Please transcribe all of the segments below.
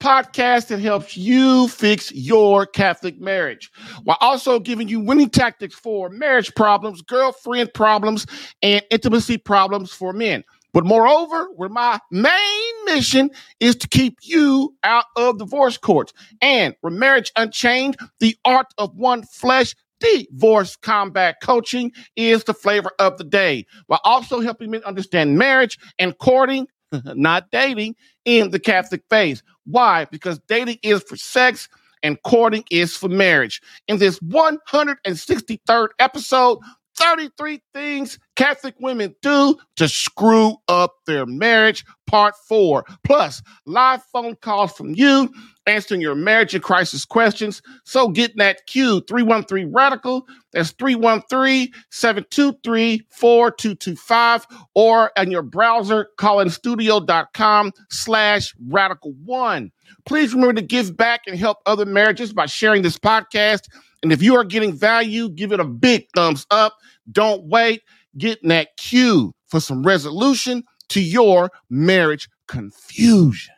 podcast that helps you fix your Catholic marriage while also giving you winning tactics for marriage problems, girlfriend problems, and intimacy problems for men. But moreover, where my main mission is to keep you out of divorce courts and where marriage unchained, the art of one flesh divorce combat coaching is the flavor of the day while also helping men understand marriage and courting not dating in the Catholic faith. Why? Because dating is for sex and courting is for marriage. In this 163rd episode, 33 things Catholic women do to screw up their marriage, part four. Plus, live phone calls from you answering your marriage and crisis questions. So get that Q 313 Radical. That's 313 723 4225 or in your browser, callinstudio.com slash radical one. Please remember to give back and help other marriages by sharing this podcast. And if you are getting value, give it a big thumbs up. Don't wait. Get that Q for some resolution to your marriage confusion.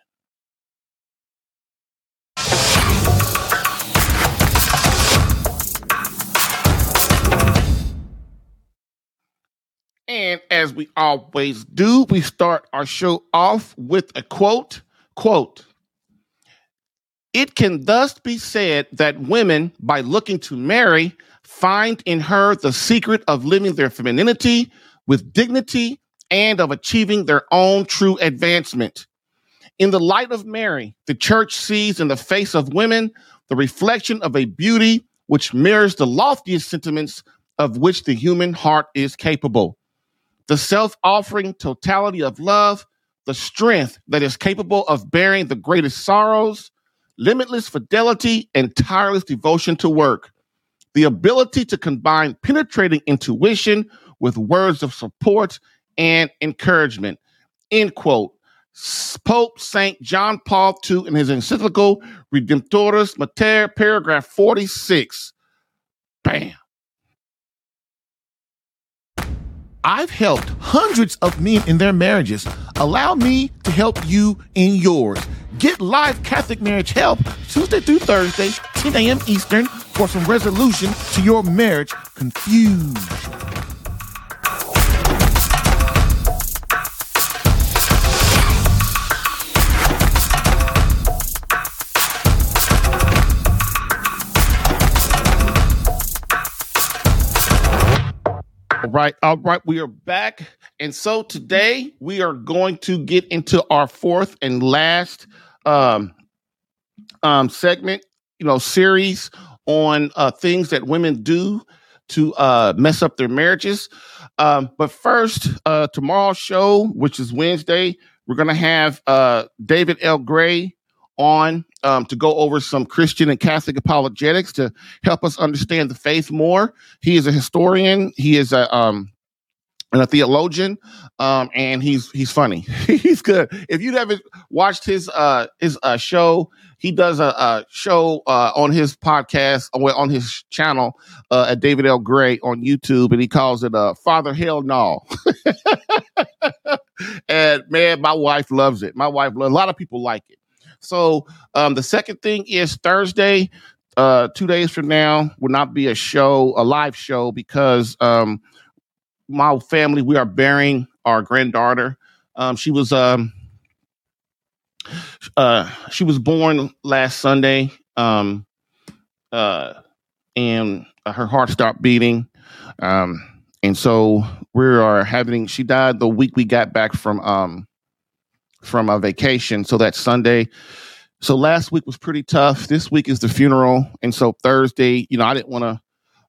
And as we always do, we start our show off with a quote. Quote, it can thus be said that women, by looking to marry, find in her the secret of living their femininity with dignity and of achieving their own true advancement. In the light of Mary, the church sees in the face of women the reflection of a beauty which mirrors the loftiest sentiments of which the human heart is capable the self offering totality of love, the strength that is capable of bearing the greatest sorrows, limitless fidelity, and tireless devotion to work, the ability to combine penetrating intuition with words of support and encouragement. End quote. Pope St. John Paul II in his encyclical Redemptoris Mater, paragraph 46. Bam. I've helped hundreds of men in their marriages. Allow me to help you in yours. Get live Catholic marriage help Tuesday through Thursday, 10 a.m. Eastern, for some resolution to your marriage confusion. All right, all right, we are back. And so today we are going to get into our fourth and last um, um, segment, you know, series on uh, things that women do to uh, mess up their marriages. Um, but first, uh, tomorrow's show, which is Wednesday, we're going to have uh, David L. Gray on um, to go over some Christian and Catholic apologetics to help us understand the faith more. He is a historian. He is a um, and a theologian, um, and he's he's funny. he's good. If you haven't watched his uh, his uh, show, he does a, a show uh, on his podcast or on his channel uh, at David L. Gray on YouTube, and he calls it uh, "Father Hell No." and man, my wife loves it. My wife, a lot of people like it. So um, the second thing is Thursday, uh, two days from now, will not be a show, a live show, because um, my family we are burying our granddaughter. Um, she was um, uh, she was born last Sunday, um, uh, and her heart stopped beating. Um, and so we are having. She died the week we got back from um, from a vacation. So that's Sunday. So last week was pretty tough. This week is the funeral. And so Thursday, you know, I didn't want to,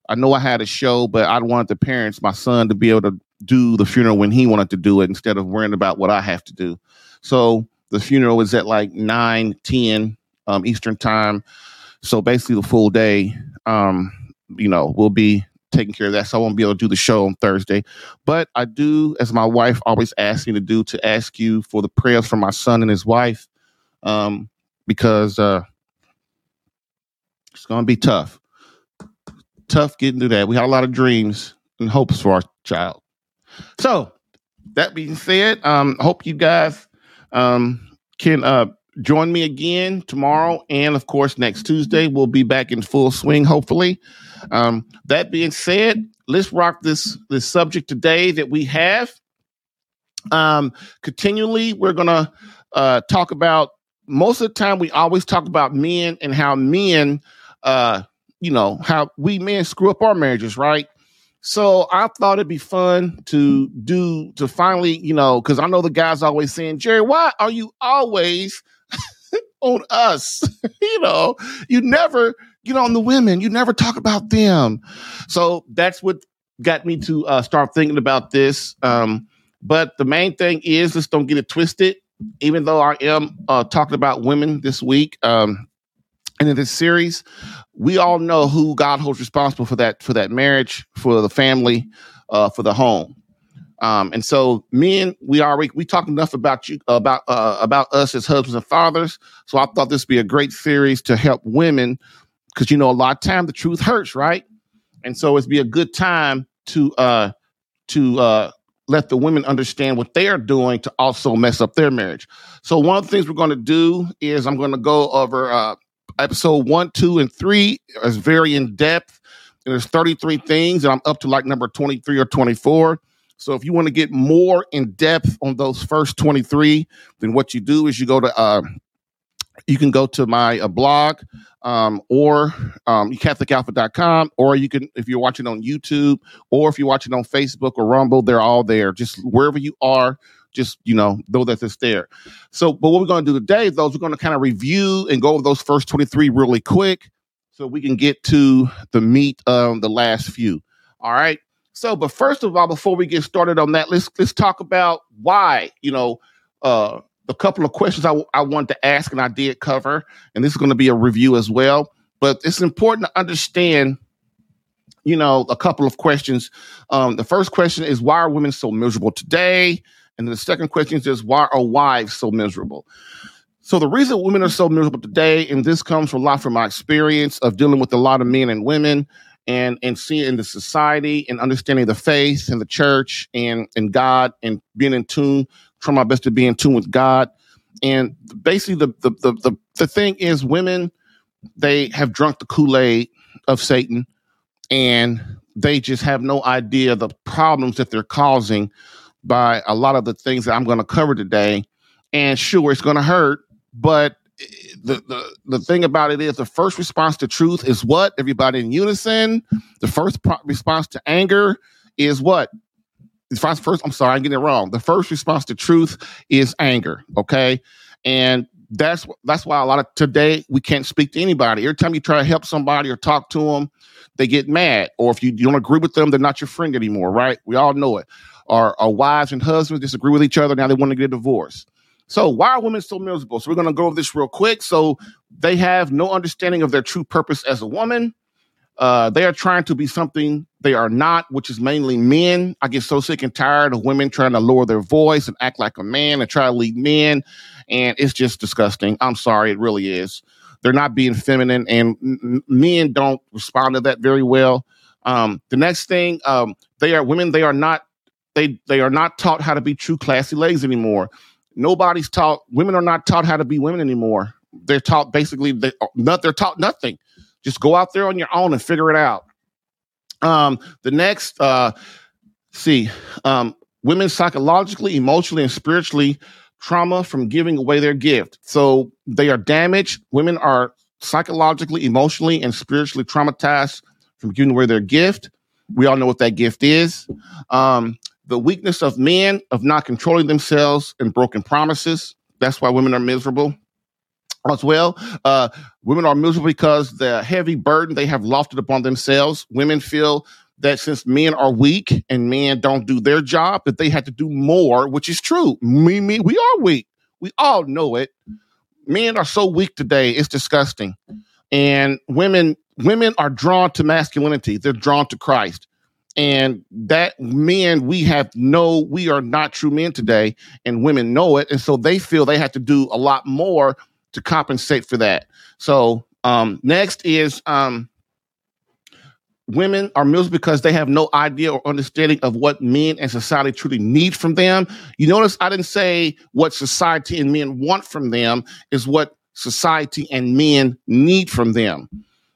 I know I had a show, but I wanted the parents, my son, to be able to do the funeral when he wanted to do it instead of worrying about what I have to do. So the funeral is at like 9, 10 um, Eastern time. So basically, the full day, um, you know, will be taking care of that. So I won't be able to do the show on Thursday. But I do, as my wife always asks me to do, to ask you for the prayers for my son and his wife, um, because uh, it's going to be tough. Tough getting through that. We had a lot of dreams and hopes for our child. So that being said, um, hope you guys um, can uh, join me again tomorrow and of course next tuesday we'll be back in full swing hopefully um, that being said let's rock this this subject today that we have um, continually we're gonna uh, talk about most of the time we always talk about men and how men uh, you know how we men screw up our marriages right so I thought it'd be fun to do to finally, you know, because I know the guys always saying, Jerry, why are you always on us. you know, you never get on the women. You never talk about them. So that's what got me to uh, start thinking about this. Um, but the main thing is, let's don't get it twisted. Even though I am uh, talking about women this week, um, and in this series, we all know who God holds responsible for that for that marriage, for the family, uh, for the home. Um, and so, men, we already we talked enough about you about uh, about us as husbands and fathers. So I thought this would be a great series to help women because you know a lot of time the truth hurts, right? And so it'd be a good time to uh, to uh, let the women understand what they are doing to also mess up their marriage. So one of the things we're going to do is I'm going to go over uh, episode one, two, and three is very in depth. And there's 33 things, and I'm up to like number 23 or 24. So if you want to get more in depth on those first 23, then what you do is you go to uh, you can go to my uh, blog um, or um, catholicalpha.com or you can if you're watching on youtube or if you're watching on facebook or rumble they're all there. Just wherever you are just you know know that it's there. So but what we're going to do today though is we're going to kind of review and go over those first 23 really quick so we can get to the meat of the last few. All right? So, but first of all, before we get started on that, let's let's talk about why. You know, uh, a couple of questions I, I wanted to ask, and I did cover, and this is going to be a review as well. But it's important to understand, you know, a couple of questions. Um, the first question is why are women so miserable today? And the second question is why are wives so miserable? So the reason women are so miserable today, and this comes from a lot from my experience of dealing with a lot of men and women, and and seeing the society and understanding the faith and the church and and God and being in tune, trying my best to be in tune with God. And basically the the the the, the thing is women they have drunk the Kool-Aid of Satan and they just have no idea the problems that they're causing by a lot of the things that I'm going to cover today. And sure, it's going to hurt, but the, the the thing about it is the first response to truth is what everybody in unison the first pro- response to anger is what first, first i'm sorry i'm getting it wrong. The first response to truth is anger okay? And that's that's why a lot of today we can't speak to anybody. Every time you try to help somebody or talk to them they get mad. Or if you, you don't agree with them they're not your friend anymore right? We all know it. Or, our wives and husbands disagree with each other now they want to get a divorce. So why are women so miserable? So we're going to go over this real quick. So they have no understanding of their true purpose as a woman. Uh, they are trying to be something they are not, which is mainly men. I get so sick and tired of women trying to lower their voice and act like a man and try to lead men. And it's just disgusting. I'm sorry, it really is. They're not being feminine, and n- men don't respond to that very well. Um, the next thing, um, they are women. They are not. They they are not taught how to be true classy ladies anymore nobody's taught women are not taught how to be women anymore they're taught basically they, not, they're taught nothing just go out there on your own and figure it out. Um the next uh see um women psychologically emotionally and spiritually trauma from giving away their gift. So they are damaged. Women are psychologically emotionally and spiritually traumatized from giving away their gift. We all know what that gift is. Um the weakness of men of not controlling themselves and broken promises. That's why women are miserable as well. Uh, women are miserable because the heavy burden they have lofted upon themselves. Women feel that since men are weak and men don't do their job, that they have to do more, which is true. Me, me, we are weak. We all know it. Men are so weak today; it's disgusting. And women women are drawn to masculinity. They're drawn to Christ. And that men, we have no, we are not true men today, and women know it. And so they feel they have to do a lot more to compensate for that. So um, next is um, women are miserable because they have no idea or understanding of what men and society truly need from them. You notice I didn't say what society and men want from them is what society and men need from them.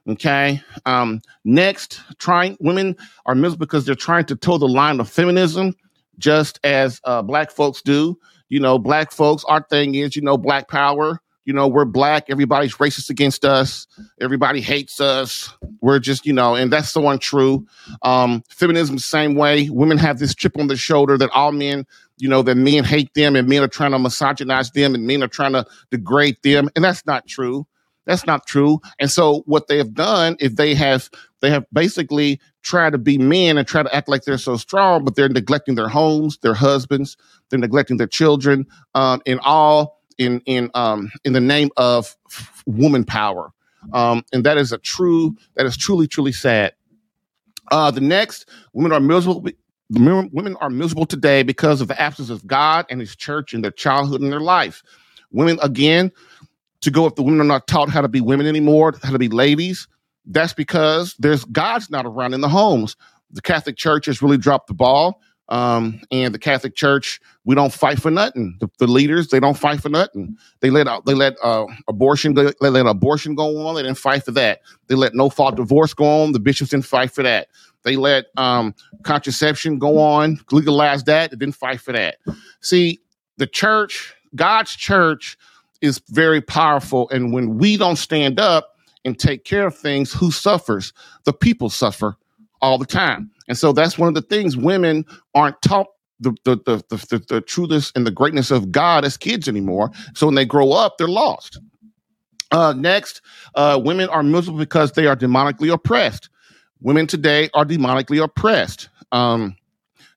Okay. Um, next, trying women are miserable because they're trying to toe the line of feminism, just as uh, black folks do. You know, black folks, our thing is, you know, black power. You know, we're black. Everybody's racist against us. Everybody hates us. We're just, you know, and that's so untrue. Um, feminism, same way. Women have this chip on the shoulder that all men, you know, that men hate them and men are trying to misogynize them and men are trying to degrade them. And that's not true. That's not true. And so what they have done is they have they have basically tried to be men and try to act like they're so strong, but they're neglecting their homes, their husbands, they're neglecting their children, um, in all in in um in the name of woman power. Um, and that is a true that is truly truly sad. Uh, the next women are miserable. Women are miserable today because of the absence of God and His church in their childhood and their life. Women again to go if the women are not taught how to be women anymore, how to be ladies. That's because there's God's not around in the homes. The Catholic Church has really dropped the ball. Um, and the Catholic Church, we don't fight for nothing. The, the leaders, they don't fight for nothing. They let they let uh, abortion they let abortion go on. They didn't fight for that. They let no fault divorce go on. The bishops didn't fight for that. They let um, contraception go on, legalize that. They didn't fight for that. See, the church, God's church, is very powerful. And when we don't stand up and take care of things, who suffers? The people suffer all the time. And so that's one of the things women aren't taught the the the the, the, and the greatness of God as kids anymore. So when they grow up, they're lost. Uh, next, uh, women are miserable because they are demonically oppressed. Women today are demonically oppressed. Um,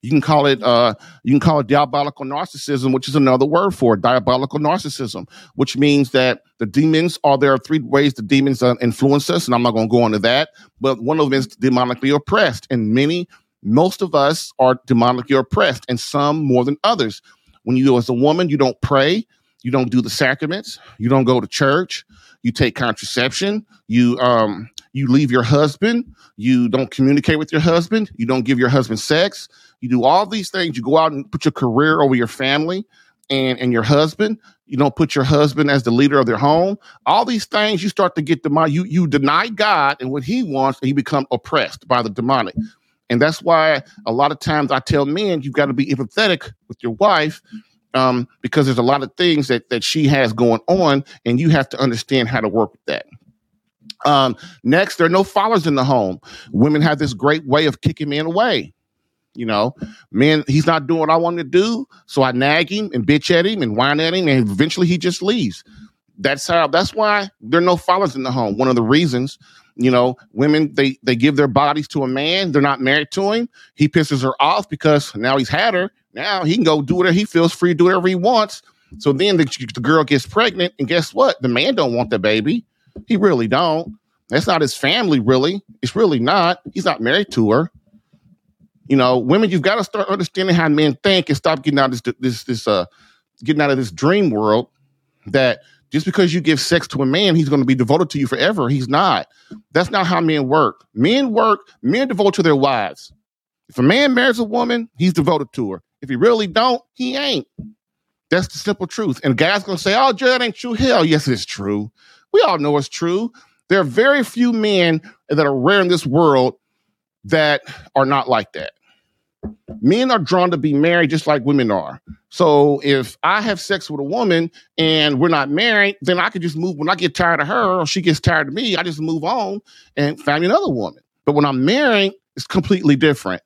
you can call it uh, you can call it diabolical narcissism, which is another word for it, diabolical narcissism, which means that the demons are there are three ways the demons uh, influence us, and I'm not going to go into that. But one of them is demonically oppressed, and many, most of us are demonically oppressed, and some more than others. When you, as a woman, you don't pray, you don't do the sacraments, you don't go to church, you take contraception, you um you leave your husband, you don't communicate with your husband, you don't give your husband sex, you do all these things. You go out and put your career over your family and, and your husband. You don't put your husband as the leader of their home. All these things you start to get demonic. You you deny God and what He wants, and you become oppressed by the demonic. And that's why a lot of times I tell men you've got to be empathetic with your wife um, because there's a lot of things that that she has going on, and you have to understand how to work with that. Um, next, there are no fathers in the home. Women have this great way of kicking men away. You know, man, he's not doing what I want to do. So I nag him and bitch at him and whine at him, and eventually he just leaves. That's how that's why there are no fathers in the home. One of the reasons, you know, women they they give their bodies to a man, they're not married to him. He pisses her off because now he's had her. Now he can go do whatever he feels free to do whatever he wants. So then the, the girl gets pregnant, and guess what? The man don't want the baby. He really don't. That's not his family, really. It's really not. He's not married to her. You know, women, you've got to start understanding how men think and stop getting out of this this this uh getting out of this dream world that just because you give sex to a man, he's going to be devoted to you forever. He's not. That's not how men work. Men work, men devote to their wives. If a man marries a woman, he's devoted to her. If he really don't, he ain't. That's the simple truth. And guys gonna say, "Oh, Joe, that ain't true." Hell, yes, it's true. We all know it's true. There are very few men that are rare in this world that are not like that men are drawn to be married just like women are. So if I have sex with a woman and we're not married, then I could just move. When I get tired of her or she gets tired of me, I just move on and find another woman. But when I'm married, it's completely different.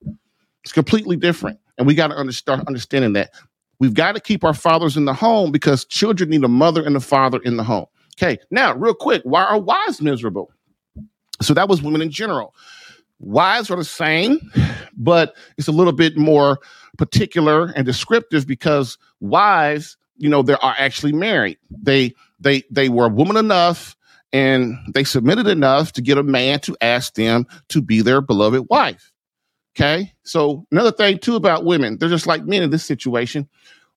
It's completely different. And we got to start understanding that. We've got to keep our fathers in the home because children need a mother and a father in the home. Okay, now, real quick, why are wives miserable? So that was women in general. Wives are the same, but it's a little bit more particular and descriptive because wives, you know, they are actually married. They they they were woman enough and they submitted enough to get a man to ask them to be their beloved wife. Okay. So another thing too about women, they're just like men in this situation.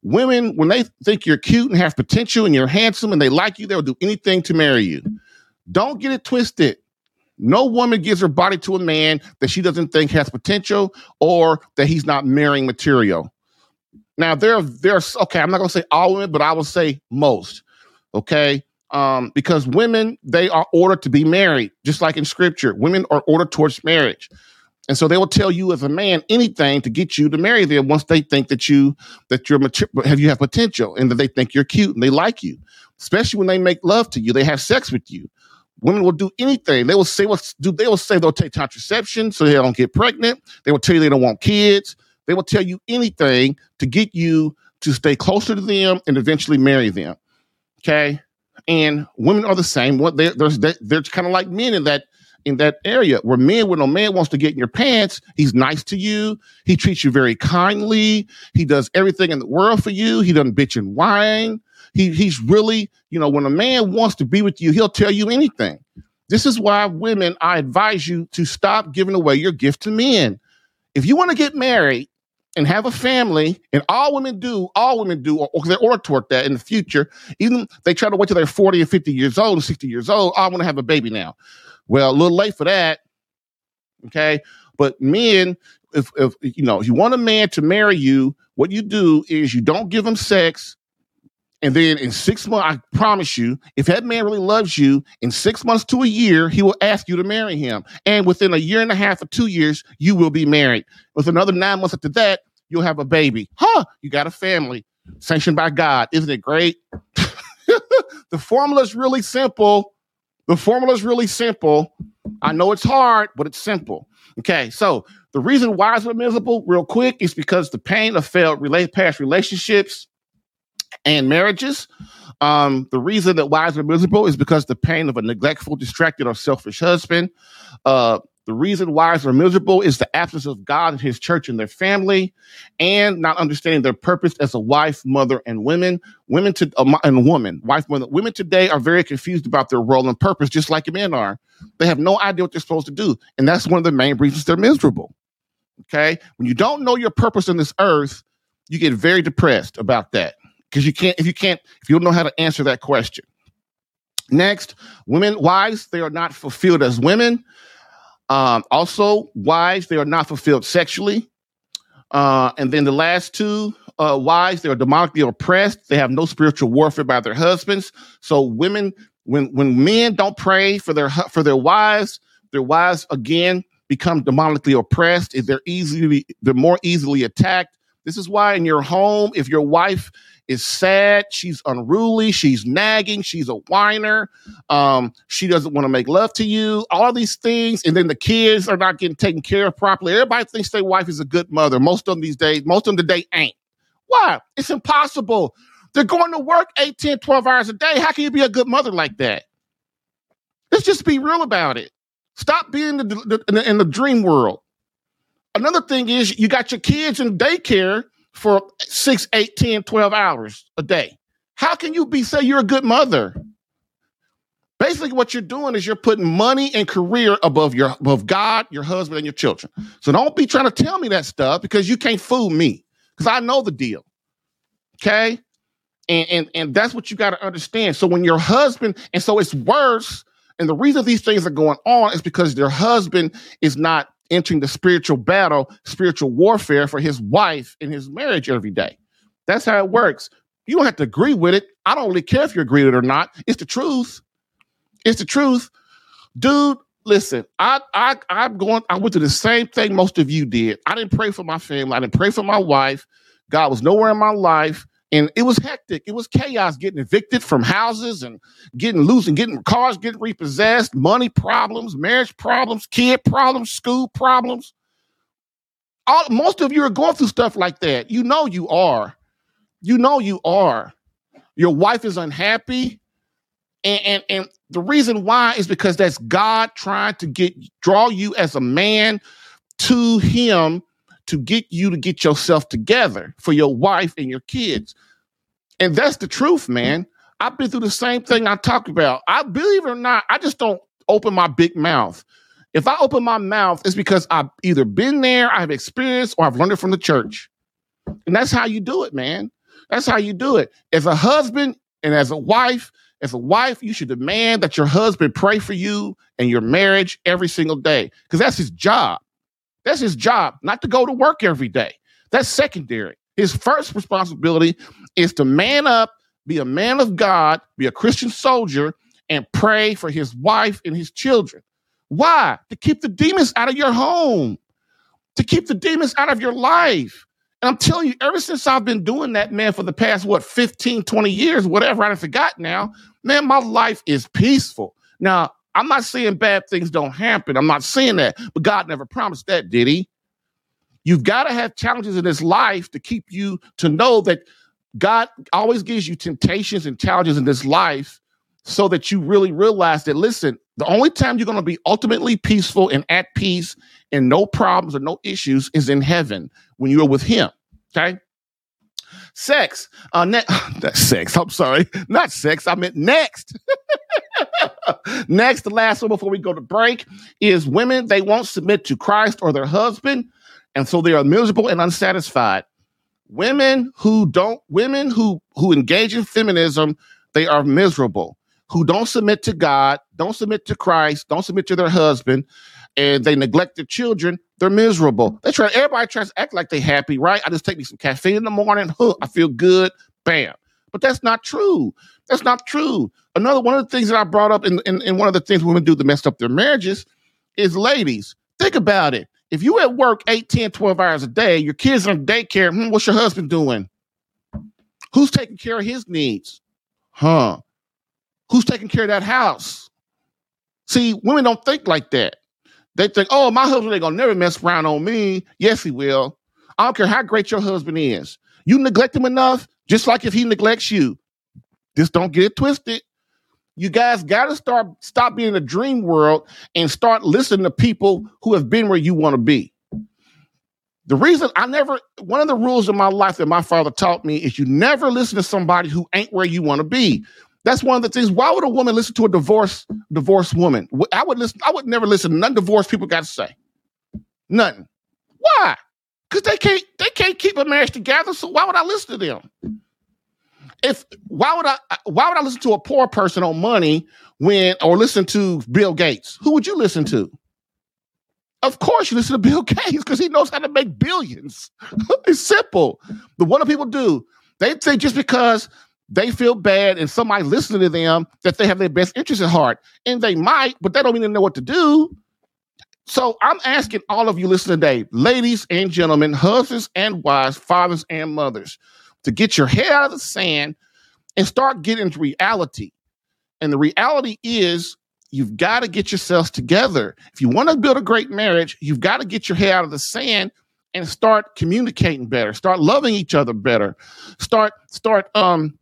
Women, when they think you're cute and have potential and you're handsome and they like you, they'll do anything to marry you. Don't get it twisted. No woman gives her body to a man that she doesn't think has potential or that he's not marrying material. Now there, there's okay. I'm not gonna say all women, but I will say most. Okay, um, because women they are ordered to be married, just like in Scripture. Women are ordered towards marriage, and so they will tell you as a man anything to get you to marry them once they think that you that you're mature, have you have potential and that they think you're cute and they like you. Especially when they make love to you, they have sex with you. Women will do anything. They will say what do they will say they'll take contraception so they don't get pregnant. They will tell you they don't want kids. They will tell you anything to get you to stay closer to them and eventually marry them. Okay. And women are the same. What they're, they're, they're kind of like men in that in that area where men, when a man wants to get in your pants, he's nice to you. He treats you very kindly. He does everything in the world for you. He doesn't bitch and whine. He, he's really, you know, when a man wants to be with you, he'll tell you anything. This is why women, I advise you to stop giving away your gift to men. If you want to get married, and have a family, and all women do, all women do, or, or they're ordered toward that in the future, even they try to wait till they're 40 or 50 years old and 60 years old, oh, I want to have a baby now. Well, a little late for that. Okay. But men, if, if you know, if you want a man to marry you, what you do is you don't give him sex, and then in six months, I promise you, if that man really loves you, in six months to a year, he will ask you to marry him. And within a year and a half or two years, you will be married. With another nine months after that, you'll have a baby. Huh? You got a family sanctioned by God. Isn't it great? the formula is really simple. The formula is really simple. I know it's hard, but it's simple. Okay, so the reason why it's miserable, real quick, is because the pain of failed relate past relationships and marriages. Um, the reason that wives are miserable is because the pain of a neglectful, distracted, or selfish husband. Uh, the reason wives are miserable is the absence of God and His church and their family, and not understanding their purpose as a wife, mother, and women. Women to uh, and woman, wife, mother. Women today are very confused about their role and purpose, just like men are. They have no idea what they're supposed to do, and that's one of the main reasons they're miserable. Okay, when you don't know your purpose in this earth, you get very depressed about that because you can't if you can't if you don't know how to answer that question. Next, women wives they are not fulfilled as women. Um, also, wives they are not fulfilled sexually. Uh, and then the last two uh, wives they are demonically oppressed. They have no spiritual warfare by their husbands. So women when when men don't pray for their for their wives, their wives again become demonically oppressed. They're easily they're more easily attacked. This is why in your home, if your wife is sad. She's unruly. She's nagging. She's a whiner. Um, she doesn't want to make love to you. All these things. And then the kids are not getting taken care of properly. Everybody thinks their wife is a good mother. Most of them these days, most of them today ain't. Why? It's impossible. They're going to work 8, 10, 12 hours a day. How can you be a good mother like that? Let's just be real about it. Stop being the, the, in, the, in the dream world. Another thing is you got your kids in daycare for six, eight, 10, 12 hours a day. How can you be say you're a good mother? Basically, what you're doing is you're putting money and career above your above God, your husband, and your children. So don't be trying to tell me that stuff because you can't fool me because I know the deal. Okay. And, and and that's what you got to understand. So when your husband, and so it's worse. And the reason these things are going on is because their husband is not entering the spiritual battle, spiritual warfare for his wife and his marriage every day. That's how it works. You don't have to agree with it. I don't really care if you agree with it or not. It's the truth. It's the truth. Dude, listen, I I I'm going, I went through the same thing most of you did. I didn't pray for my family, I didn't pray for my wife. God was nowhere in my life. And it was hectic. It was chaos getting evicted from houses and getting loose and getting cars getting repossessed, money problems, marriage problems, kid problems, school problems. All, most of you are going through stuff like that. You know you are. You know you are. Your wife is unhappy. And, and, and the reason why is because that's God trying to get draw you as a man to him to get you to get yourself together for your wife and your kids. And that's the truth, man. I've been through the same thing I talked about. I believe it or not, I just don't open my big mouth. If I open my mouth, it's because I've either been there, I've experienced, or I've learned it from the church. And that's how you do it, man. That's how you do it. As a husband and as a wife, as a wife, you should demand that your husband pray for you and your marriage every single day because that's his job. That's his job, not to go to work every day. That's secondary. His first responsibility is to man up, be a man of God, be a Christian soldier, and pray for his wife and his children. Why? To keep the demons out of your home, to keep the demons out of your life. And I'm telling you, ever since I've been doing that, man, for the past, what, 15, 20 years, whatever, I forgot now, man, my life is peaceful. Now, I'm not saying bad things don't happen. I'm not saying that, but God never promised that, did he? You've got to have challenges in this life to keep you to know that God always gives you temptations and challenges in this life so that you really realize that, listen, the only time you're going to be ultimately peaceful and at peace and no problems or no issues is in heaven when you're with Him. Okay. Sex. Uh, ne- that's sex. I'm sorry. Not sex. I meant next. next, the last one before we go to break is women, they won't submit to Christ or their husband. And so they are miserable and unsatisfied. Women who don't, women who who engage in feminism, they are miserable who don't submit to God, don't submit to Christ, don't submit to their husband, and they neglect their children, they're miserable. They try, everybody tries to act like they're happy, right? I just take me some caffeine in the morning, huh, I feel good, bam. But that's not true. That's not true. Another one of the things that I brought up in, in, in one of the things women do to mess up their marriages is ladies, think about it. If you at work 8, 10, 12 hours a day, your kids in daycare, hmm, what's your husband doing? Who's taking care of his needs? Huh? Who's taking care of that house? See, women don't think like that. They think, oh, my husband ain't gonna never mess around on me. Yes, he will. I don't care how great your husband is. You neglect him enough, just like if he neglects you. Just don't get it twisted. You guys got to start stop being in a dream world and start listening to people who have been where you want to be. The reason I never one of the rules in my life that my father taught me is you never listen to somebody who ain't where you want to be. That's one of the things. Why would a woman listen to a divorced divorced woman? I would listen. I would never listen to none divorced people got to say. Nothing. Why? Because they can't they can't keep a marriage together. So why would I listen to them? If why would I why would I listen to a poor person on money when or listen to Bill Gates? Who would you listen to? Of course, you listen to Bill Gates because he knows how to make billions. it's simple. But what do people do? They think just because they feel bad and somebody listening to them that they have their best interest at heart. And they might, but they don't even know what to do. So I'm asking all of you listening today, ladies and gentlemen, husbands and wives, fathers and mothers, to get your head out of the sand and start getting to reality. And the reality is you've got to get yourselves together. If you want to build a great marriage, you've got to get your head out of the sand and start communicating better, start loving each other better, start start um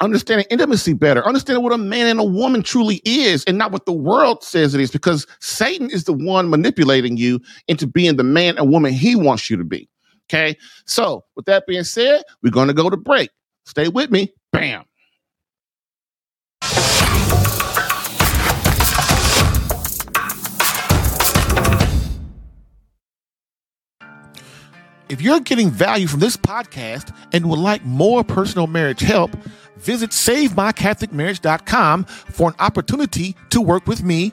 understanding intimacy better, understanding what a man and a woman truly is and not what the world says it is, because Satan is the one manipulating you into being the man and woman he wants you to be. Okay. So, with that being said, we're going to go to break. Stay with me. Bam. If you're getting value from this podcast and would like more personal marriage help, visit SaveMyCatholicMarriage.com for an opportunity to work with me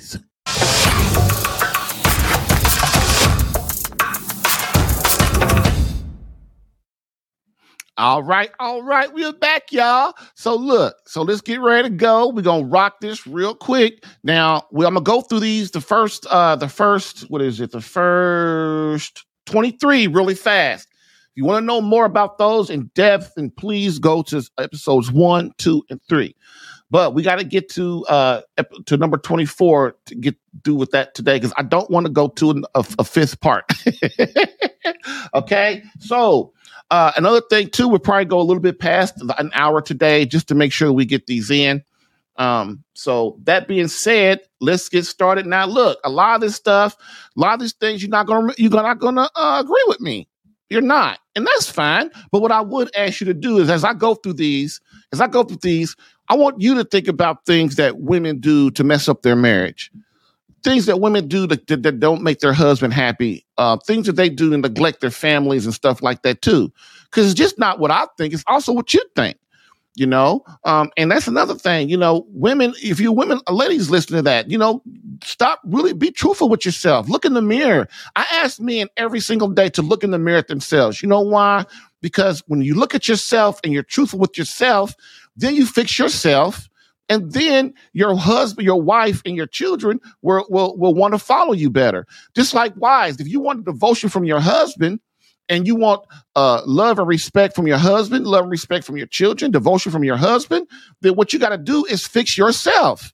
All right, all right, we're back, y'all. So look, so let's get ready to go. We're gonna rock this real quick. Now, we, I'm gonna go through these. The first, uh, the first, what is it? The first 23 really fast. If you want to know more about those in depth, then please go to episodes one, two, and three. But we got to get to uh to number 24 to get do with that today because I don't want to go to an, a, a fifth part. okay, so uh, another thing too, we'll probably go a little bit past an hour today just to make sure we get these in. Um, so that being said, let's get started now. Look, a lot of this stuff, a lot of these things, you're not gonna you're not gonna uh, agree with me. You're not, and that's fine. But what I would ask you to do is, as I go through these, as I go through these, I want you to think about things that women do to mess up their marriage things that women do that, that, that don't make their husband happy, uh, things that they do to neglect their families and stuff like that too. Because it's just not what I think; it's also what you think. You know, um, and that's another thing. You know, women, if you women, uh, ladies, listen to that. You know, stop. Really, be truthful with yourself. Look in the mirror. I ask men every single day to look in the mirror at themselves. You know why? Because when you look at yourself and you're truthful with yourself, then you fix yourself and then your husband, your wife, and your children will, will, will want to follow you better. Just like wives, if you want devotion from your husband and you want uh, love and respect from your husband, love and respect from your children, devotion from your husband, then what you got to do is fix yourself.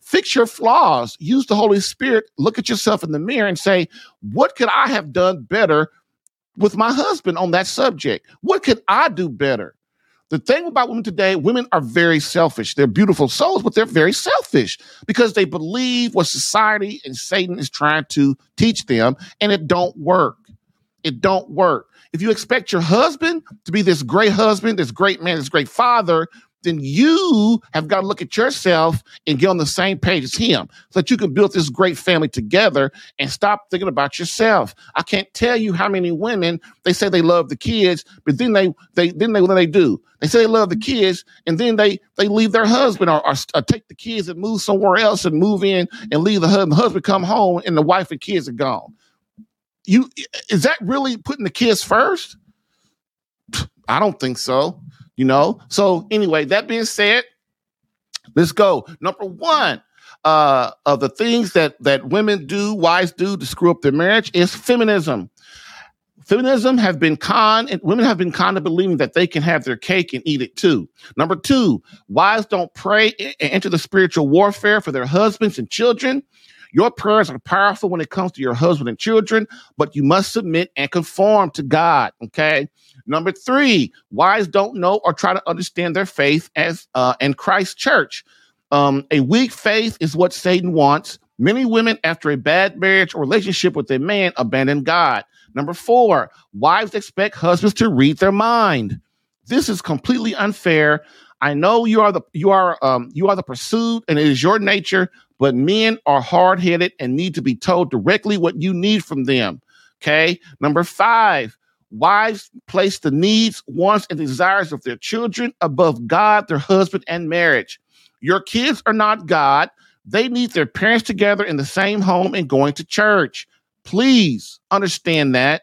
Fix your flaws. Use the Holy Spirit. Look at yourself in the mirror and say, What could I have done better with my husband on that subject? What could I do better? The thing about women today, women are very selfish. They're beautiful souls, but they're very selfish because they believe what society and Satan is trying to teach them, and it don't work. It don't work. If you expect your husband to be this great husband, this great man, this great father, then you have got to look at yourself and get on the same page as him so that you can build this great family together and stop thinking about yourself. I can't tell you how many women they say they love the kids, but then they they then they what they do? They say they love the kids and then they they leave their husband or, or, or take the kids and move somewhere else and move in and leave the husband. The husband come home and the wife and kids are gone. You is that really putting the kids first? I don't think so you know? So anyway, that being said, let's go. Number one, uh, of the things that that women do, wives do to screw up their marriage is feminism. Feminism have been con and women have been kind of believing that they can have their cake and eat it too. Number two, wives don't pray and enter the spiritual warfare for their husbands and children. Your prayers are powerful when it comes to your husband and children, but you must submit and conform to God. Okay. Number three, wives don't know or try to understand their faith as uh, in Christ church. Um, a weak faith is what Satan wants. Many women, after a bad marriage or relationship with a man, abandon God. Number four, wives expect husbands to read their mind. This is completely unfair. I know you are the you are um, you are the pursued, and it is your nature. But men are hard headed and need to be told directly what you need from them. Okay. Number five, Wives place the needs, wants, and desires of their children above God, their husband, and marriage. Your kids are not God. They need their parents together in the same home and going to church. Please understand that.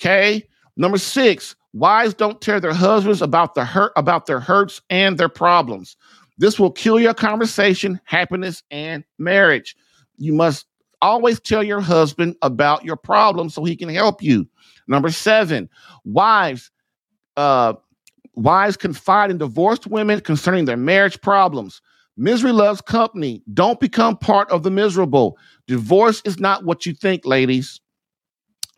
Okay. Number six, wives don't tell their husbands about the hurt about their hurts and their problems. This will kill your conversation, happiness, and marriage. You must always tell your husband about your problems so he can help you. Number seven, wives, uh, wives confide in divorced women concerning their marriage problems. Misery loves company. Don't become part of the miserable. Divorce is not what you think, ladies.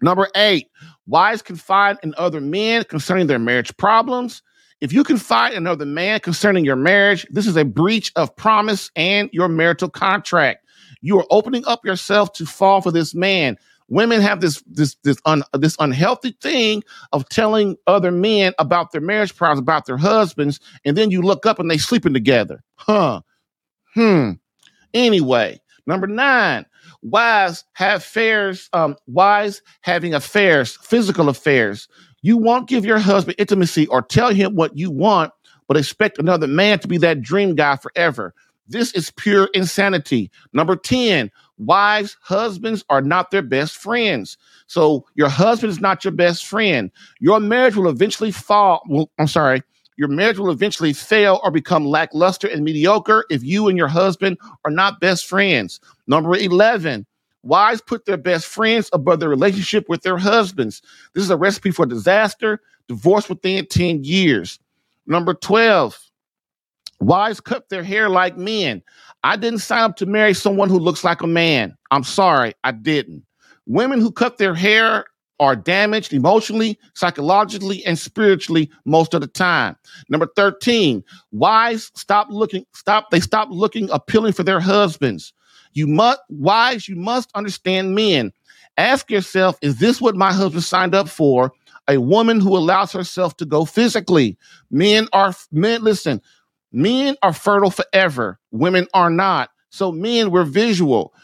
Number eight, wives confide in other men concerning their marriage problems. If you confide in another man concerning your marriage, this is a breach of promise and your marital contract. You are opening up yourself to fall for this man women have this this this un, this unhealthy thing of telling other men about their marriage problems, about their husbands, and then you look up and they sleeping together. Huh. Hmm. Anyway, number nine, wives have affairs, um, wives having affairs, physical affairs. You won't give your husband intimacy or tell him what you want, but expect another man to be that dream guy forever. This is pure insanity. Number 10, wives, husbands are not their best friends. So your husband is not your best friend. Your marriage will eventually fall. Well, I'm sorry. Your marriage will eventually fail or become lackluster and mediocre if you and your husband are not best friends. Number 11, wives put their best friends above their relationship with their husbands. This is a recipe for disaster, divorce within 10 years. Number 12, Wives cut their hair like men. I didn't sign up to marry someone who looks like a man. I'm sorry, I didn't. Women who cut their hair are damaged emotionally, psychologically, and spiritually most of the time. Number 13, wives stop looking, stop, they stop looking appealing for their husbands. You must, wives, you must understand men. Ask yourself, is this what my husband signed up for? A woman who allows herself to go physically. Men are, men, listen, Men are fertile forever, women are not. So, men, we're visual.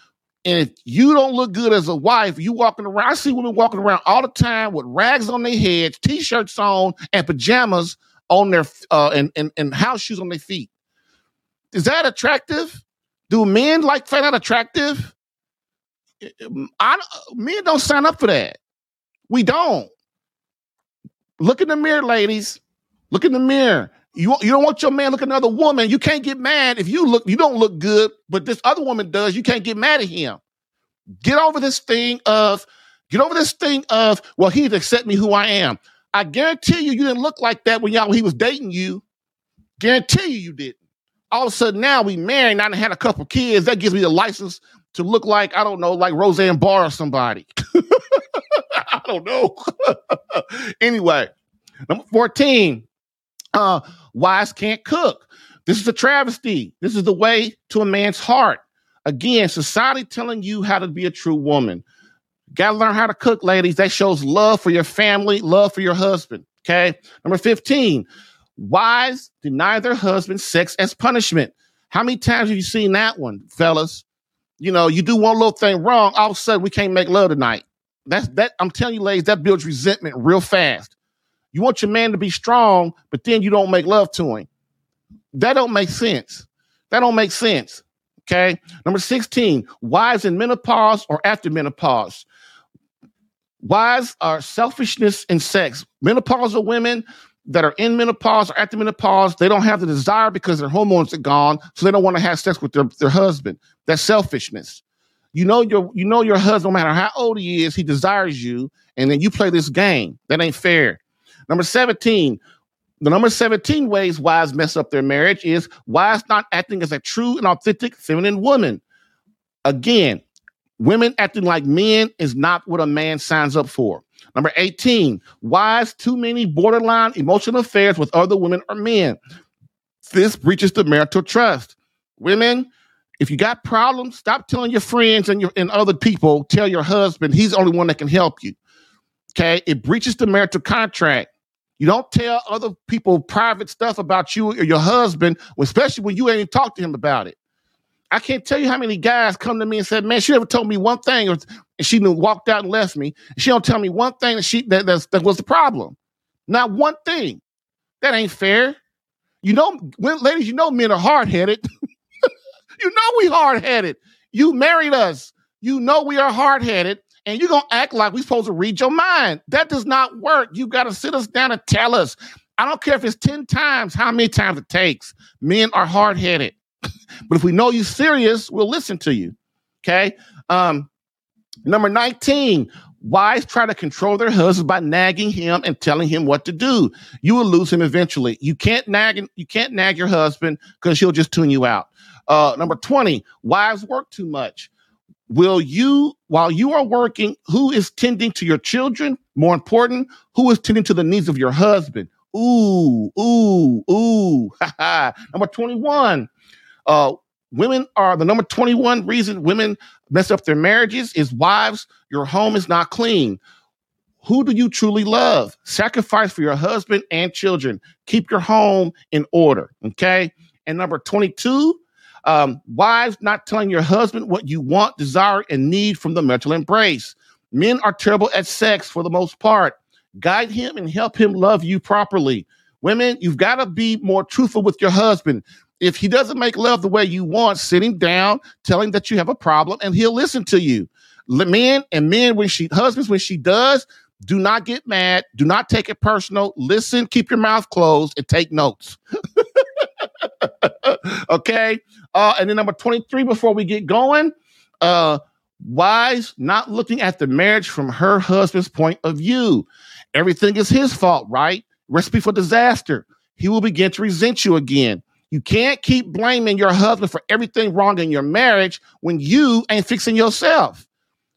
And if you don't look good as a wife, you walking around, I see women walking around all the time with rags on their heads, t shirts on, and pajamas on their, uh, and, and, and house shoes on their feet. Is that attractive? Do men like find that attractive? I, men don't sign up for that. We don't. Look in the mirror, ladies. Look in the mirror. You, you don't want your man looking at another woman. You can't get mad if you look, you don't look good, but this other woman does. You can't get mad at him. Get over this thing of, get over this thing of, well, he'd accept me who I am. I guarantee you, you didn't look like that when y'all when he was dating you. Guarantee you, you didn't. All of a sudden, now we married, and I had a couple kids. That gives me the license to look like I don't know, like Roseanne Barr or somebody. I don't know. anyway, number fourteen. Uh, wives can't cook. This is a travesty. This is the way to a man's heart. Again, society telling you how to be a true woman. Got to learn how to cook, ladies. That shows love for your family, love for your husband. Okay. Number 15, wives deny their husband sex as punishment. How many times have you seen that one, fellas? You know, you do one little thing wrong, all of a sudden we can't make love tonight. That's that. I'm telling you, ladies, that builds resentment real fast. You want your man to be strong, but then you don't make love to him. That don't make sense. That don't make sense. Okay. Number 16, wives in menopause or after menopause. Wives are selfishness in sex. Menopausal women that are in menopause or after menopause, they don't have the desire because their hormones are gone, so they don't want to have sex with their, their husband. That's selfishness. You know your you know your husband, no matter how old he is, he desires you, and then you play this game. That ain't fair. Number 17, the number 17 ways wives mess up their marriage is wives not acting as a true and authentic feminine woman. Again, women acting like men is not what a man signs up for. Number 18, wives too many borderline emotional affairs with other women or men. This breaches the marital trust. Women, if you got problems, stop telling your friends and your and other people, tell your husband he's the only one that can help you. Okay? It breaches the marital contract. You don't tell other people private stuff about you or your husband, especially when you ain't talked to him about it. I can't tell you how many guys come to me and said, "Man, she never told me one thing," and she walked out and left me. She don't tell me one thing that she that that was the problem. Not one thing. That ain't fair. You know, when, ladies, you know men are hard headed. you know we hard headed. You married us. You know we are hard headed and you're gonna act like we're supposed to read your mind. That does not work. You gotta sit us down and tell us. I don't care if it's 10 times how many times it takes. Men are hard-headed. but if we know you're serious, we'll listen to you. Okay. Um, number 19, wives try to control their husbands by nagging him and telling him what to do. You will lose him eventually. You can't nag you can't nag your husband because he'll just tune you out. Uh, number 20, wives work too much. Will you, while you are working, who is tending to your children? More important, who is tending to the needs of your husband? Ooh, ooh, ooh. number 21. Uh, women are the number 21 reason women mess up their marriages is wives, your home is not clean. Who do you truly love? Sacrifice for your husband and children. Keep your home in order. Okay. And number 22, um, wives not telling your husband what you want, desire, and need from the marital embrace. Men are terrible at sex for the most part. guide him and help him love you properly. Women, you've got to be more truthful with your husband. If he doesn't make love the way you want, sit him down, tell him that you have a problem, and he'll listen to you. Men and men, when she husbands, when she does, do not get mad. Do not take it personal. Listen, keep your mouth closed, and take notes. okay. Uh, and then number 23, before we get going, uh, wives not looking at the marriage from her husband's point of view. Everything is his fault, right? Recipe for disaster. He will begin to resent you again. You can't keep blaming your husband for everything wrong in your marriage when you ain't fixing yourself.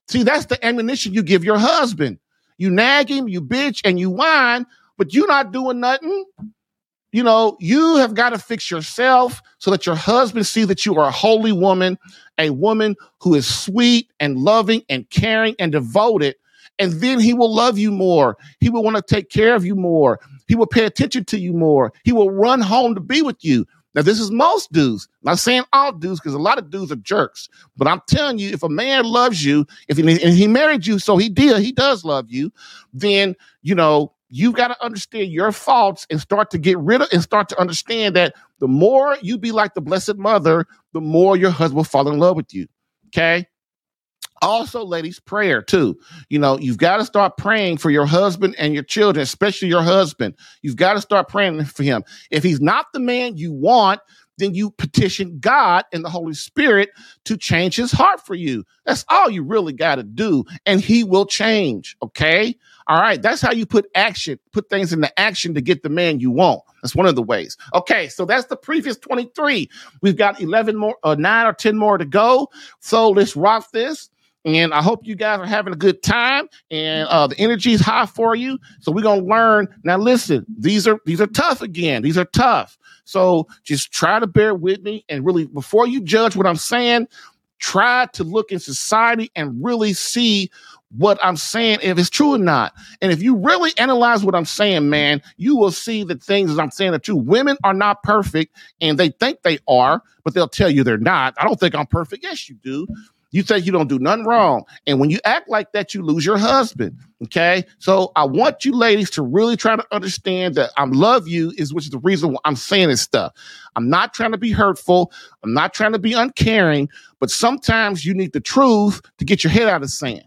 See, that's the ammunition you give your husband. You nag him, you bitch, and you whine, but you're not doing nothing. You know, you have got to fix yourself so that your husband sees that you are a holy woman, a woman who is sweet and loving and caring and devoted. And then he will love you more. He will want to take care of you more. He will pay attention to you more. He will run home to be with you. Now, this is most dudes. I'm not saying all dudes because a lot of dudes are jerks. But I'm telling you, if a man loves you, if he, and he married you, so he did, he does love you, then, you know, you've got to understand your faults and start to get rid of and start to understand that the more you be like the blessed mother, the more your husband will fall in love with you. Okay. Also, ladies, prayer too. You know, you've got to start praying for your husband and your children, especially your husband. You've got to start praying for him. If he's not the man you want, then you petition God and the Holy Spirit to change his heart for you. That's all you really got to do, and he will change. Okay. All right. That's how you put action, put things into action to get the man you want. That's one of the ways. Okay. So that's the previous 23. We've got 11 more, uh, nine or 10 more to go. So let's rock this. And I hope you guys are having a good time and uh, the energy is high for you. So we're gonna learn. Now listen, these are these are tough again. These are tough. So just try to bear with me and really before you judge what I'm saying, try to look in society and really see what I'm saying, if it's true or not. And if you really analyze what I'm saying, man, you will see that things that I'm saying are true. Women are not perfect and they think they are, but they'll tell you they're not. I don't think I'm perfect. Yes, you do. You say you don't do nothing wrong. And when you act like that, you lose your husband. Okay. So I want you ladies to really try to understand that I love you is which is the reason why I'm saying this stuff. I'm not trying to be hurtful. I'm not trying to be uncaring, but sometimes you need the truth to get your head out of sand.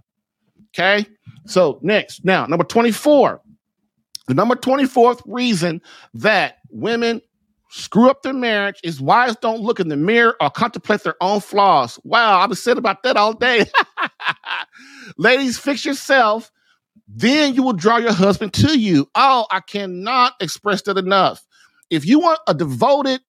Okay. So next, now, number 24. The number 24th reason that women screw up their marriage is wives don't look in the mirror or contemplate their own flaws. Wow, I've been saying about that all day. Ladies, fix yourself. Then you will draw your husband to you. Oh, I cannot express that enough. If you want a devoted,